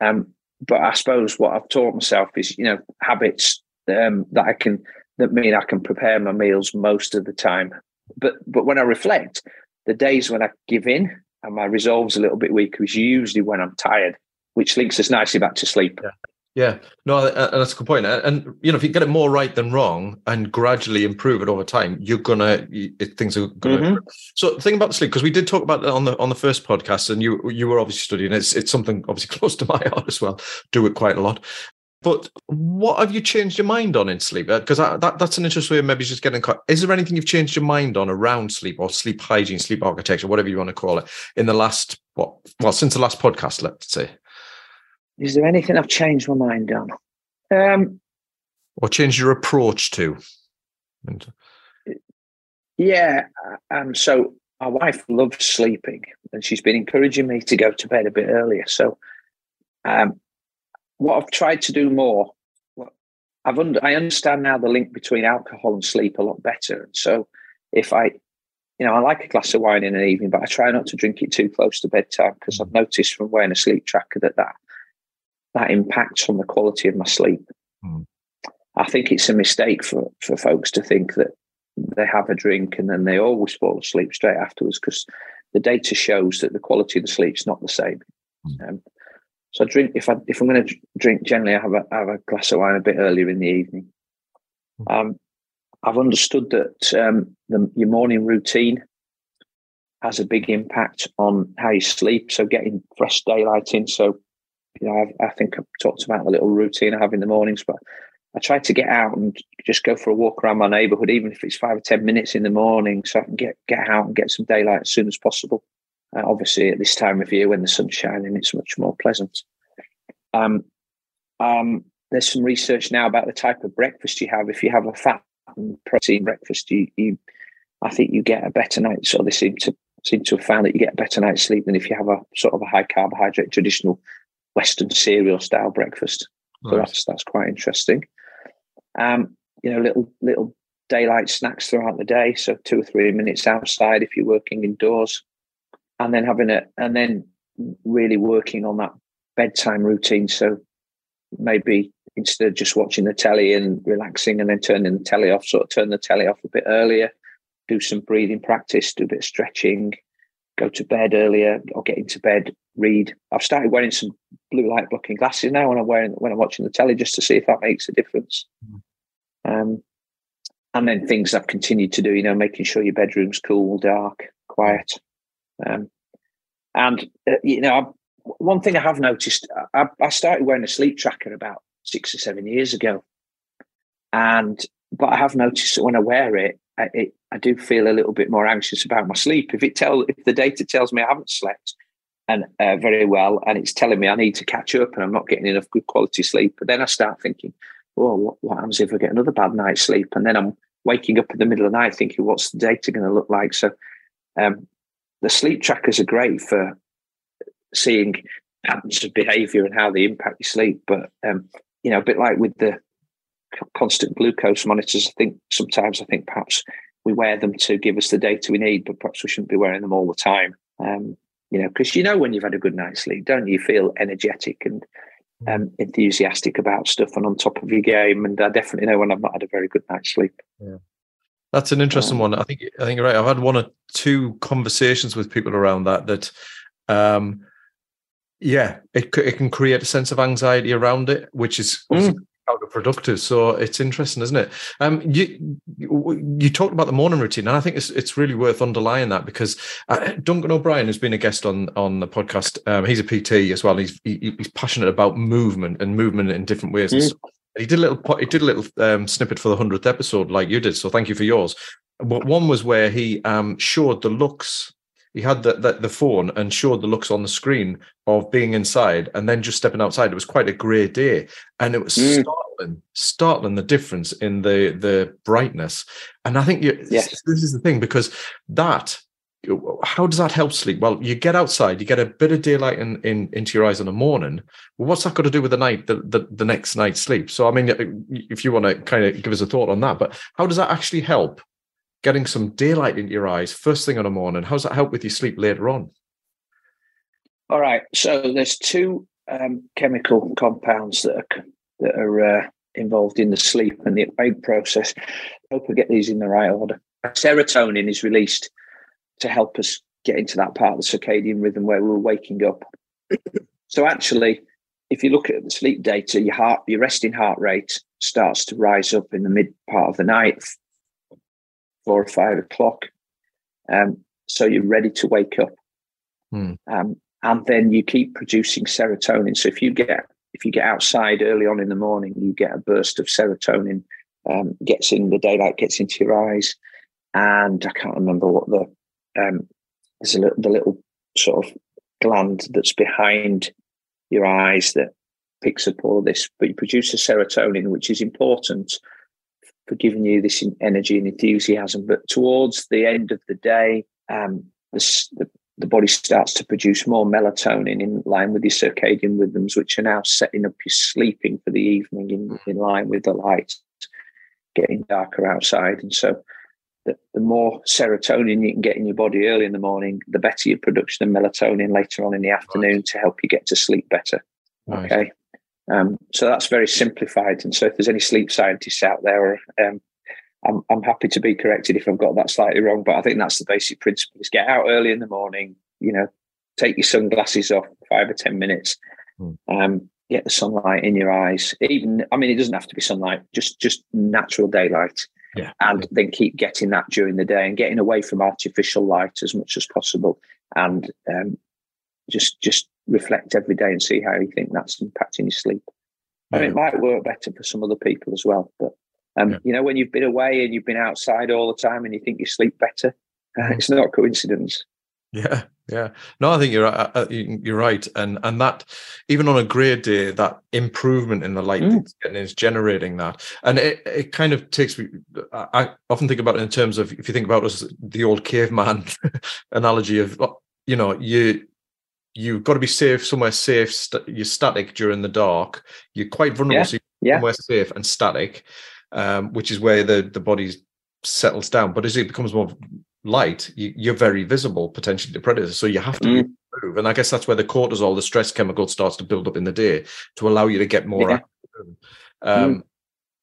Um, but I suppose what I've taught myself is you know habits um, that I can that mean I can prepare my meals most of the time. But but when I reflect, the days when I give in and my resolve's a little bit weaker is usually when I'm tired, which links us nicely back to sleep. Yeah. Yeah, no, and that's a good point. And you know, if you get it more right than wrong, and gradually improve it over time, you're gonna things are gonna. Mm-hmm. So, the thing about the sleep, because we did talk about that on the on the first podcast, and you you were obviously studying. It's it's something obviously close to my heart as well. Do it quite a lot. But what have you changed your mind on in sleep? Because uh, that, that's an interesting way of maybe just getting. caught. Is there anything you've changed your mind on around sleep or sleep hygiene, sleep architecture, whatever you want to call it, in the last what? Well, since the last podcast, let's say. Is there anything I've changed my mind on? Um, or changed your approach to? And... Yeah. Um, so my wife loves sleeping, and she's been encouraging me to go to bed a bit earlier. So um, what I've tried to do more, I've under, I understand now the link between alcohol and sleep a lot better. And so if I, you know, I like a glass of wine in an evening, but I try not to drink it too close to bedtime because I've noticed from wearing a sleep tracker that that, that impacts on the quality of my sleep. Mm. I think it's a mistake for, for folks to think that they have a drink and then they always fall asleep straight afterwards because the data shows that the quality of the sleep is not the same. Mm. Um, so I drink if I if I'm going to drink generally, I have a I have a glass of wine a bit earlier in the evening. Hmm. Um, I've understood that um, the, your morning routine has a big impact on how you sleep. So getting fresh daylight in. So you know, I've, i think I've talked about the little routine I have in the mornings, but I try to get out and just go for a walk around my neighbourhood, even if it's five or ten minutes in the morning, so I can get get out and get some daylight as soon as possible. Uh, obviously, at this time of year when the sun's shining, it's much more pleasant. Um, um, there's some research now about the type of breakfast you have. If you have a fat and protein breakfast, you, you I think you get a better night. So they seem to seem to have found that you get a better night's sleep than if you have a sort of a high carbohydrate traditional Western cereal style breakfast. So that's that's quite interesting. Um, you know, little little daylight snacks throughout the day. So two or three minutes outside if you're working indoors, and then having a and then really working on that bedtime routine. So maybe instead of just watching the telly and relaxing and then turning the telly off, sort of turn the telly off a bit earlier, do some breathing practice, do a bit of stretching, go to bed earlier or get into bed, read. I've started wearing some blue light blocking glasses now when I'm wearing when I'm watching the telly just to see if that makes a difference. Mm. Um, and then things I've continued to do, you know, making sure your bedroom's cool, dark, quiet. Um, and uh, you know, I, one thing I have noticed, I, I started wearing a sleep tracker about six or seven years ago, and but I have noticed that when I wear it, I, it, I do feel a little bit more anxious about my sleep. If it tell if the data tells me I haven't slept and uh, very well, and it's telling me I need to catch up and I'm not getting enough good quality sleep, but then I start thinking, oh, what, what happens if I get another bad night's sleep? And then I'm waking up in the middle of the night thinking, what's the data going to look like? So um, the sleep trackers are great for seeing patterns of behavior and how they impact your sleep. But um, you know, a bit like with the constant glucose monitors, I think sometimes I think perhaps we wear them to give us the data we need, but perhaps we shouldn't be wearing them all the time. Um, you know, because you know when you've had a good night's sleep, don't you? Feel energetic and um, enthusiastic about stuff and on top of your game. And I definitely know when I've not had a very good night's sleep. Yeah. That's an interesting um, one. I think I think you're right. I've had one or two conversations with people around that. That, um, yeah, it it can create a sense of anxiety around it, which is mm counterproductive. So it's interesting, isn't it? Um, you you talked about the morning routine, and I think it's it's really worth underlying that because uh, Duncan O'Brien has been a guest on on the podcast. Um, he's a PT as well. He's he, he's passionate about movement and movement in different ways. Mm. He did a little he did a little um, snippet for the hundredth episode, like you did. So thank you for yours. But one was where he um, showed the looks he had the, the, the phone and showed the looks on the screen of being inside and then just stepping outside. It was quite a grey day, and it was mm. startling, startling the difference in the the brightness. And I think you, yes. this is the thing because that how does that help sleep? Well, you get outside, you get a bit of daylight in, in into your eyes in the morning. Well, what's that got to do with the night, the, the, the next night's sleep? So, I mean, if you want to kind of give us a thought on that, but how does that actually help getting some daylight into your eyes first thing in the morning, how does that help with your sleep later on? All right. So there's two um, chemical compounds that are that are uh, involved in the sleep and the wake process. I hope I get these in the right order. Serotonin is released to help us get into that part of the circadian rhythm where we're waking up. so actually, if you look at the sleep data, your heart, your resting heart rate starts to rise up in the mid part of the night, four or five o'clock. Um, so you're ready to wake up. Hmm. Um, and then you keep producing serotonin. So if you get if you get outside early on in the morning, you get a burst of serotonin, um, gets in the daylight, gets into your eyes, and I can't remember what the um, there's a little, the little sort of gland that's behind your eyes that picks up all of this, but you produce a serotonin, which is important for giving you this energy and enthusiasm. But towards the end of the day, um, the, the, the, body starts to produce more melatonin in line with your circadian rhythms, which are now setting up your sleeping for the evening in, in line with the light getting darker outside. And so the, the more serotonin you can get in your body early in the morning, the better your production of melatonin later on in the afternoon right. to help you get to sleep better. Right. Okay. Um, so that's very simplified. And so if there's any sleep scientists out there, um, I'm, I'm happy to be corrected if I've got that slightly wrong. But I think that's the basic principle: is get out early in the morning. You know, take your sunglasses off five or ten minutes. Mm. Um, get the sunlight in your eyes. Even, I mean, it doesn't have to be sunlight; just just natural daylight. Yeah. And then keep getting that during the day and getting away from artificial light as much as possible. And um, just just reflect every day and see how you think that's impacting your sleep. I mean, it might work better for some other people as well. But um, yeah. you know, when you've been away and you've been outside all the time and you think you sleep better, uh, it's not coincidence. Yeah, yeah. No, I think you're uh, uh you're right, and and that even on a grey day, that improvement in the light mm. getting is generating that, and it it kind of takes me. I often think about it in terms of if you think about us, the old caveman analogy of you know you you've got to be safe somewhere safe. St- you're static during the dark. You're quite vulnerable. Yeah. So yeah. somewhere safe and static, um, which is where the the body settles down. But as it becomes more light, you, are very visible potentially to predators. So you have to mm. move. And I guess that's where the cortisol, the stress chemical, starts to build up in the day to allow you to get more yeah. Um, mm.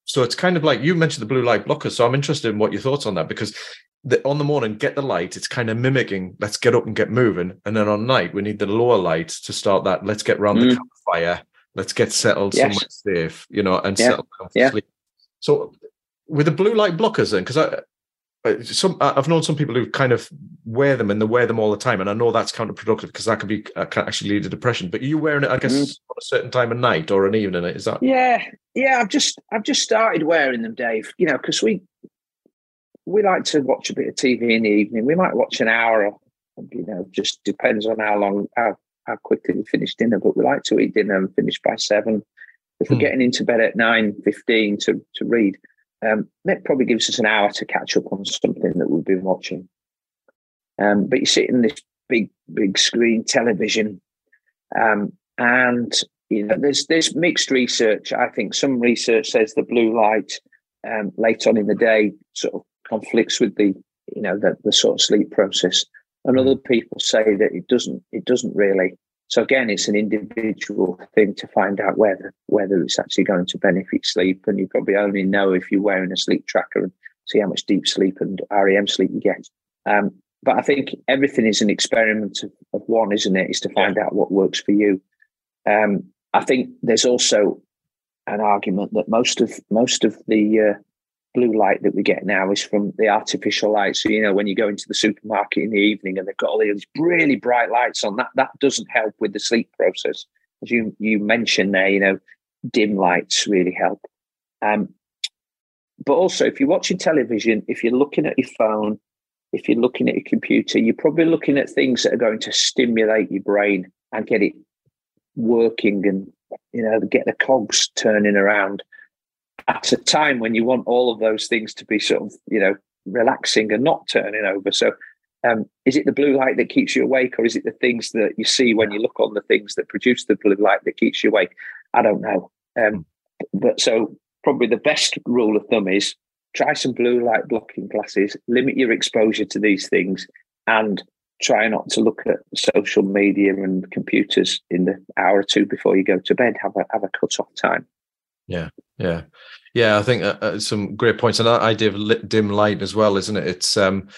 So it's kind of like you mentioned the blue light blocker. So I'm interested in what your thoughts on that because the, on the morning, get the light. It's kind of mimicking. Let's get up and get moving. And then on night, we need the lower light to start that. Let's get round mm. the campfire. Let's get settled yes. somewhere safe, you know, and yeah. settle down for yeah. sleep. So with the blue light blockers, then, because I some I've known some people who kind of wear them and they wear them all the time, and I know that's counterproductive because that can be uh, can actually lead to depression. But are you wearing it, I guess, mm. on a certain time of night or an evening? Is that? Yeah, yeah. I've just I've just started wearing them, Dave. You know, because we we like to watch a bit of TV in the evening. We might watch an hour, or, you know, just depends on how long how how quickly we finish dinner. But we like to eat dinner and finish by seven. If we're hmm. getting into bed at nine fifteen to to read, um, that probably gives us an hour to catch up on something that we've been watching. Um, but you sit in this big, big screen television, um, and you know there's there's mixed research. I think some research says the blue light um, late on in the day sort of conflicts with the you know the, the sort of sleep process, and other people say that it doesn't. It doesn't really. So again, it's an individual thing to find out whether whether it's actually going to benefit sleep, and you probably only know if you're wearing a sleep tracker and see how much deep sleep and REM sleep you get. Um, but I think everything is an experiment of, of, one, isn't it? Is to find out what works for you. Um, I think there's also an argument that most of most of the uh, blue light that we get now is from the artificial light. So, you know, when you go into the supermarket in the evening and they've got all these really bright lights on, that that doesn't help with the sleep process. As you you mentioned there, you know, dim lights really help. Um, but also, if you're watching television, if you're looking at your phone, if you're looking at your computer, you're probably looking at things that are going to stimulate your brain and get it working and you know get the cogs turning around at a time when you want all of those things to be sort of you know relaxing and not turning over. So um, is it the blue light that keeps you awake or is it the things that you see when you look on the things that produce the blue light that keeps you awake? I don't know. Um, but so probably the best rule of thumb is try some blue light blocking glasses limit your exposure to these things and try not to look at social media and computers in the hour or two before you go to bed. Have a have a cut off time. Yeah yeah yeah i think uh, uh, some great points and that idea of lit, dim light as well isn't it it's um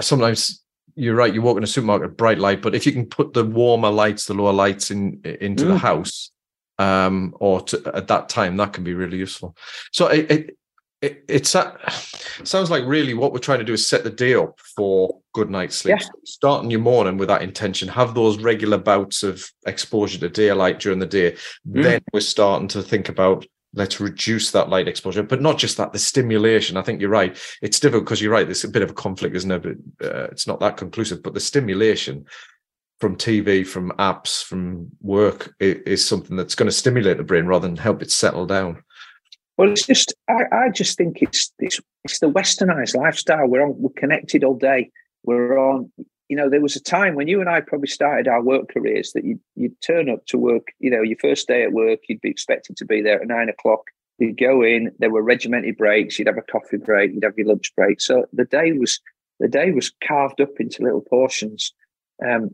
sometimes you're right you walk in a supermarket bright light but if you can put the warmer lights the lower lights in into mm. the house um or to, at that time that can be really useful so it, it it, it's sounds like really what we're trying to do is set the day up for good night's sleep. Yeah. Starting your morning with that intention, have those regular bouts of exposure to daylight during the day. Mm. Then we're starting to think about let's reduce that light exposure, but not just that, the stimulation. I think you're right. It's difficult because you're right. There's a bit of a conflict, isn't it? But, uh, it's not that conclusive, but the stimulation from TV, from apps, from work is, something that's going to stimulate the brain rather than help it settle down. Well, it's just I, I just think it's, it's it's the westernized lifestyle. We're on we're connected all day. We're on. You know, there was a time when you and I probably started our work careers that you'd, you'd turn up to work. You know, your first day at work, you'd be expected to be there at nine o'clock. You'd go in. There were regimented breaks. You'd have a coffee break. You'd have your lunch break. So the day was the day was carved up into little portions. Um,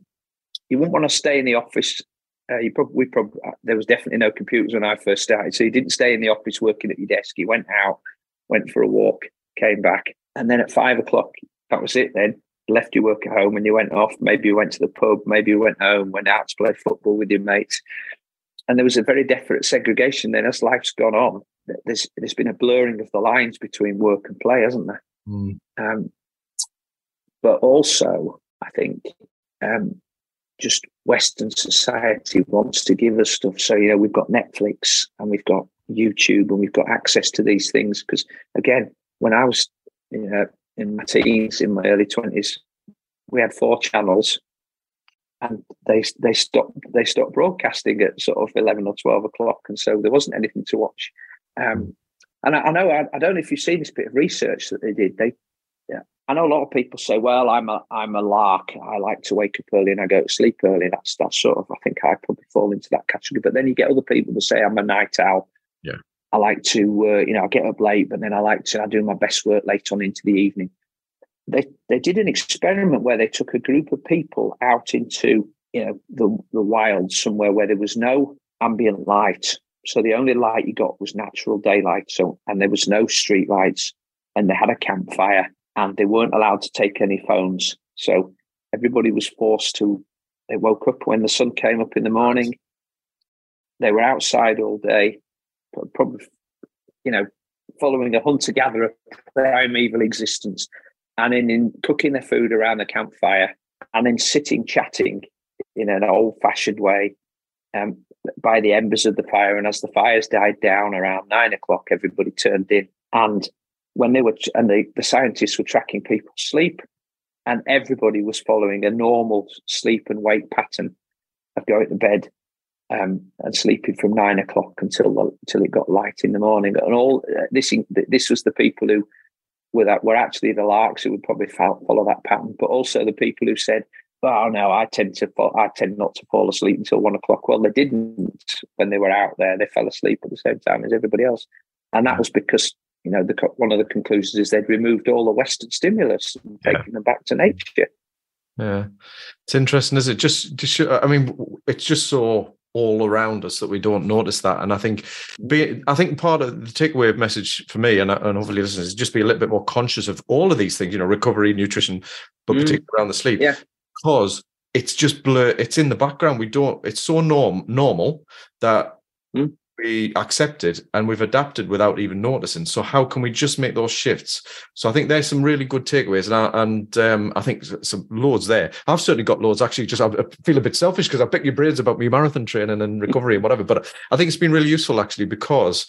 you wouldn't want to stay in the office uh, you probably, probably, uh, there was definitely no computers when I first started. So you didn't stay in the office working at your desk. You went out, went for a walk, came back, and then at five o'clock, that was it. Then left your work at home and you went off. Maybe you went to the pub. Maybe you went home, went out to play football with your mates. And there was a very definite segregation. Then as life's gone on, there's there's been a blurring of the lines between work and play, hasn't there? Mm. Um, but also, I think um, just Western society wants to give us stuff. So, you know, we've got Netflix and we've got YouTube and we've got access to these things. Because again, when I was you know, in my teens, in my early 20s, we had four channels and they they stopped they stopped broadcasting at sort of 11 or 12 o'clock. And so there wasn't anything to watch. Um, and I, I know, I, I, don't know if you've seen this bit of research that they did. They yeah, I know a lot of people say, "Well, I'm a I'm a lark. I like to wake up early and I go to sleep early." That's that's sort of I think I probably fall into that category. But then you get other people that say, "I'm a night owl. Yeah, I like to uh, you know I get up late, but then I like to I do my best work late on into the evening." They they did an experiment where they took a group of people out into you know the the wild somewhere where there was no ambient light, so the only light you got was natural daylight. So and there was no street lights, and they had a campfire and they weren't allowed to take any phones. So everybody was forced to, they woke up when the sun came up in the morning. They were outside all day, probably, you know, following a hunter gatherer primeval existence and in, in cooking their food around the campfire and then sitting chatting in an old fashioned way um, by the embers of the fire. And as the fires died down around nine o'clock, everybody turned in and when they were and the, the scientists were tracking people's sleep and everybody was following a normal sleep and wake pattern of going to bed um, and sleeping from nine o'clock until until it got light in the morning. And all uh, this this was the people who were that were actually the larks who would probably follow that pattern, but also the people who said, "Oh no, I tend to fall, I tend not to fall asleep until one o'clock." Well, they didn't when they were out there; they fell asleep at the same time as everybody else, and that was because you know, the, one of the conclusions is they'd removed all the Western stimulus and yeah. taken them back to nature. Yeah, it's interesting, is it? Just, just, I mean, it's just so all around us that we don't notice that. And I think, be, I think part of the takeaway message for me and, and hopefully listeners is just be a little bit more conscious of all of these things. You know, recovery, nutrition, but mm. particularly around the sleep, yeah. because it's just blur. It's in the background. We don't. It's so norm normal that mm we accepted and we've adapted without even noticing. So how can we just make those shifts? So I think there's some really good takeaways, and I, and um, I think some loads there. I've certainly got loads. Actually, just I feel a bit selfish because I pick your brains about me marathon training and recovery and whatever. But I think it's been really useful actually because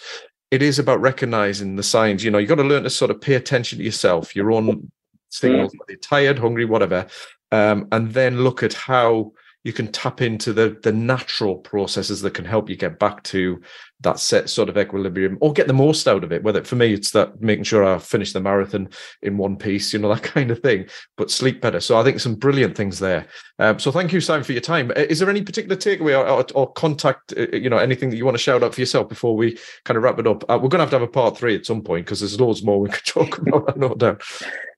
it is about recognizing the signs. You know, you've got to learn to sort of pay attention to yourself, your own signals, whether tired, hungry, whatever, um, and then look at how you can tap into the the natural processes that can help you get back to that set sort of equilibrium or get the most out of it. Whether for me it's that making sure i finish the marathon in one piece you know that kind of thing but sleep better. So i think some brilliant things there. Um, so thank you simon for your time. Is there any particular takeaway or, or, or, contact uh, you know anything that you want to shout out for yourself before we kind of wrap it up? Uh, we're going to have to have a part three at some point because there's loads more we could talk about no doubt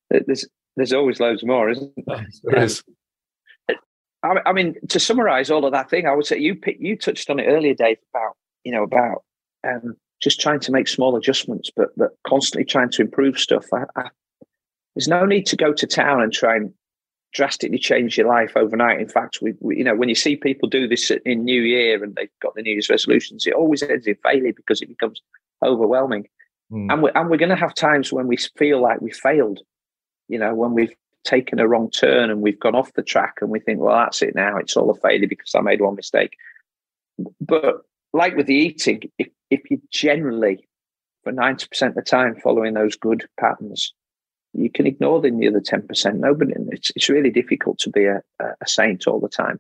there's there's always loads more isn't there? There is I, mean, to summarize all of that thing, I would say you you touched on it earlier, Dave, about you know about um, just trying to make small adjustments, but but constantly trying to improve stuff. I, I, there's no need to go to town and try and drastically change your life overnight. In fact, we, we, you know when you see people do this in New Year and they've got the New Year's resolutions, it always ends in failure because it becomes overwhelming. Mm. And we're and we're going to have times when we feel like we failed. You know, when we've taken a wrong turn and we've gone off the track and we think, well, that's it now. It's all a failure because I made one mistake. But like with the eating, if, if you generally, for 90% of the time, following those good patterns, you can ignore the other 10%. Nobody, it's, it's really difficult to be a, a saint all the time.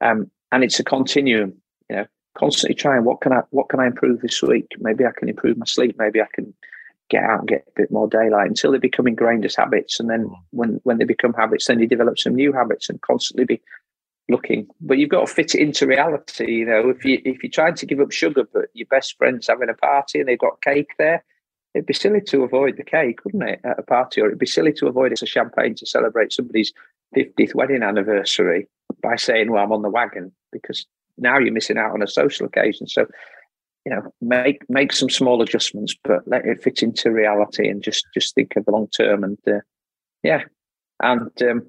Um, and it's a continuum, you know, constantly trying, what can I, what can I improve this week? Maybe I can improve my sleep. Maybe I can get out and get a bit more daylight until they become ingrained as habits. And then mm. when, when they become habits, then you develop some new habits and constantly be looking. But you've got to fit it into reality. You know, if you if you're trying to give up sugar, but your best friend's having a party and they've got cake there, it'd be silly to avoid the cake, wouldn't it, at a party? Or it'd be silly to avoid a champagne to celebrate somebody's 50th wedding anniversary by saying, "Well, I'm on the wagon," because now you're missing out on a social occasion. So you know make make some small adjustments but let it fit into reality and just just think of the long term and uh, yeah and um,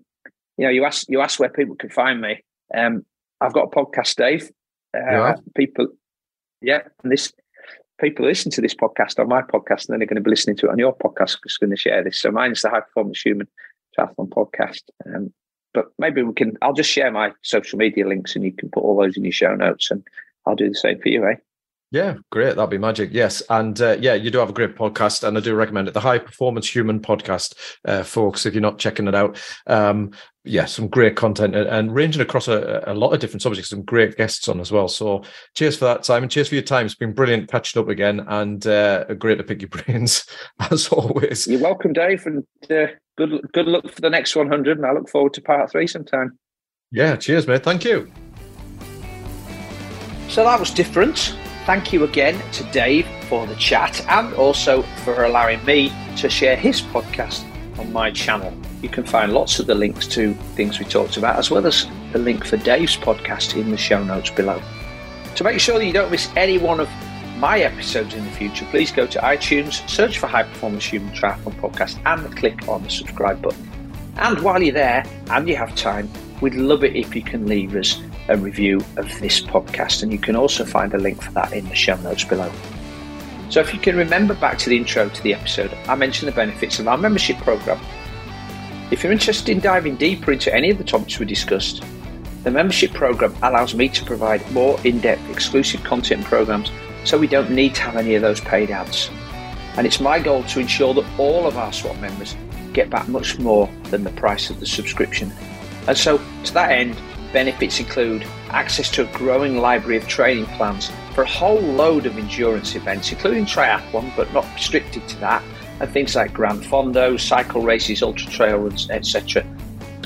you know you ask you ask where people can find me um, i've got a podcast dave uh, yeah. people yeah and this people listen to this podcast on my podcast and then they're going to be listening to it on your podcast because going to share this so mine's the high performance human triathlon podcast um, but maybe we can. I'll just share my social media links, and you can put all those in your show notes, and I'll do the same for you, eh? Yeah, great. That'd be magic. Yes. And uh, yeah, you do have a great podcast, and I do recommend it. The High Performance Human podcast, uh, folks, if you're not checking it out. Um, yeah, some great content and, and ranging across a, a, lot of different subjects, some great guests on as well. So cheers for that, Simon. Cheers for your time. It's been brilliant catching up again and uh, great to pick your brains as always. You're welcome, Dave. And uh, good, good luck for the next 100. And I look forward to part three sometime. Yeah, cheers, mate. Thank you. So that was different. Thank you again to Dave for the chat and also for allowing me to share his podcast on my channel. You can find lots of the links to things we talked about, as well as the link for Dave's podcast in the show notes below. To make sure that you don't miss any one of my episodes in the future, please go to iTunes, search for High Performance Human Triathlon Podcast, and click on the subscribe button. And while you're there and you have time, we'd love it if you can leave us a review of this podcast, and you can also find a link for that in the show notes below. So, if you can remember back to the intro to the episode, I mentioned the benefits of our membership program. If you're interested in diving deeper into any of the topics we discussed, the membership program allows me to provide more in depth exclusive content programs so we don't need to have any of those paid ads. And it's my goal to ensure that all of our SWAT members get back much more than the price of the subscription. And so, to that end, Benefits include access to a growing library of training plans for a whole load of endurance events, including triathlon, but not restricted to that, and things like Gran Fondo, cycle races, ultra trail runs, etc.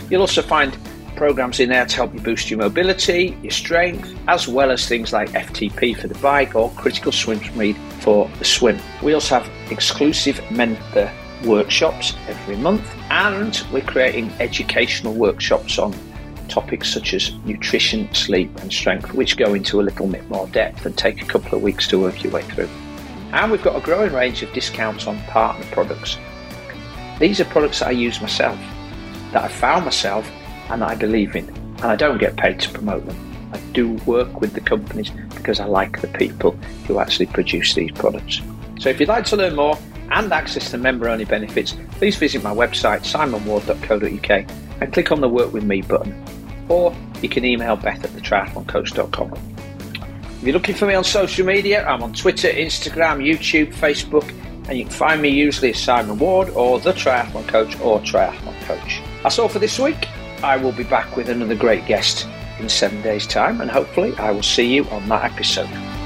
You'll also find programs in there to help you boost your mobility, your strength, as well as things like FTP for the bike or critical swim speed for the swim. We also have exclusive mentor workshops every month, and we're creating educational workshops on topics such as nutrition, sleep, and strength, which go into a little bit more depth and take a couple of weeks to work your way through. And we've got a growing range of discounts on partner products. These are products that I use myself, that I found myself, and that I believe in, and I don't get paid to promote them. I do work with the companies because I like the people who actually produce these products. So if you'd like to learn more and access the member only benefits, please visit my website simonward.co.uk and click on the Work With Me button or you can email beth at thetriathloncoach.com. If you're looking for me on social media, I'm on Twitter, Instagram, YouTube, Facebook, and you can find me usually as Simon Ward or The Triathlon Coach or Triathlon Coach. That's all for this week. I will be back with another great guest in seven days' time, and hopefully, I will see you on that episode.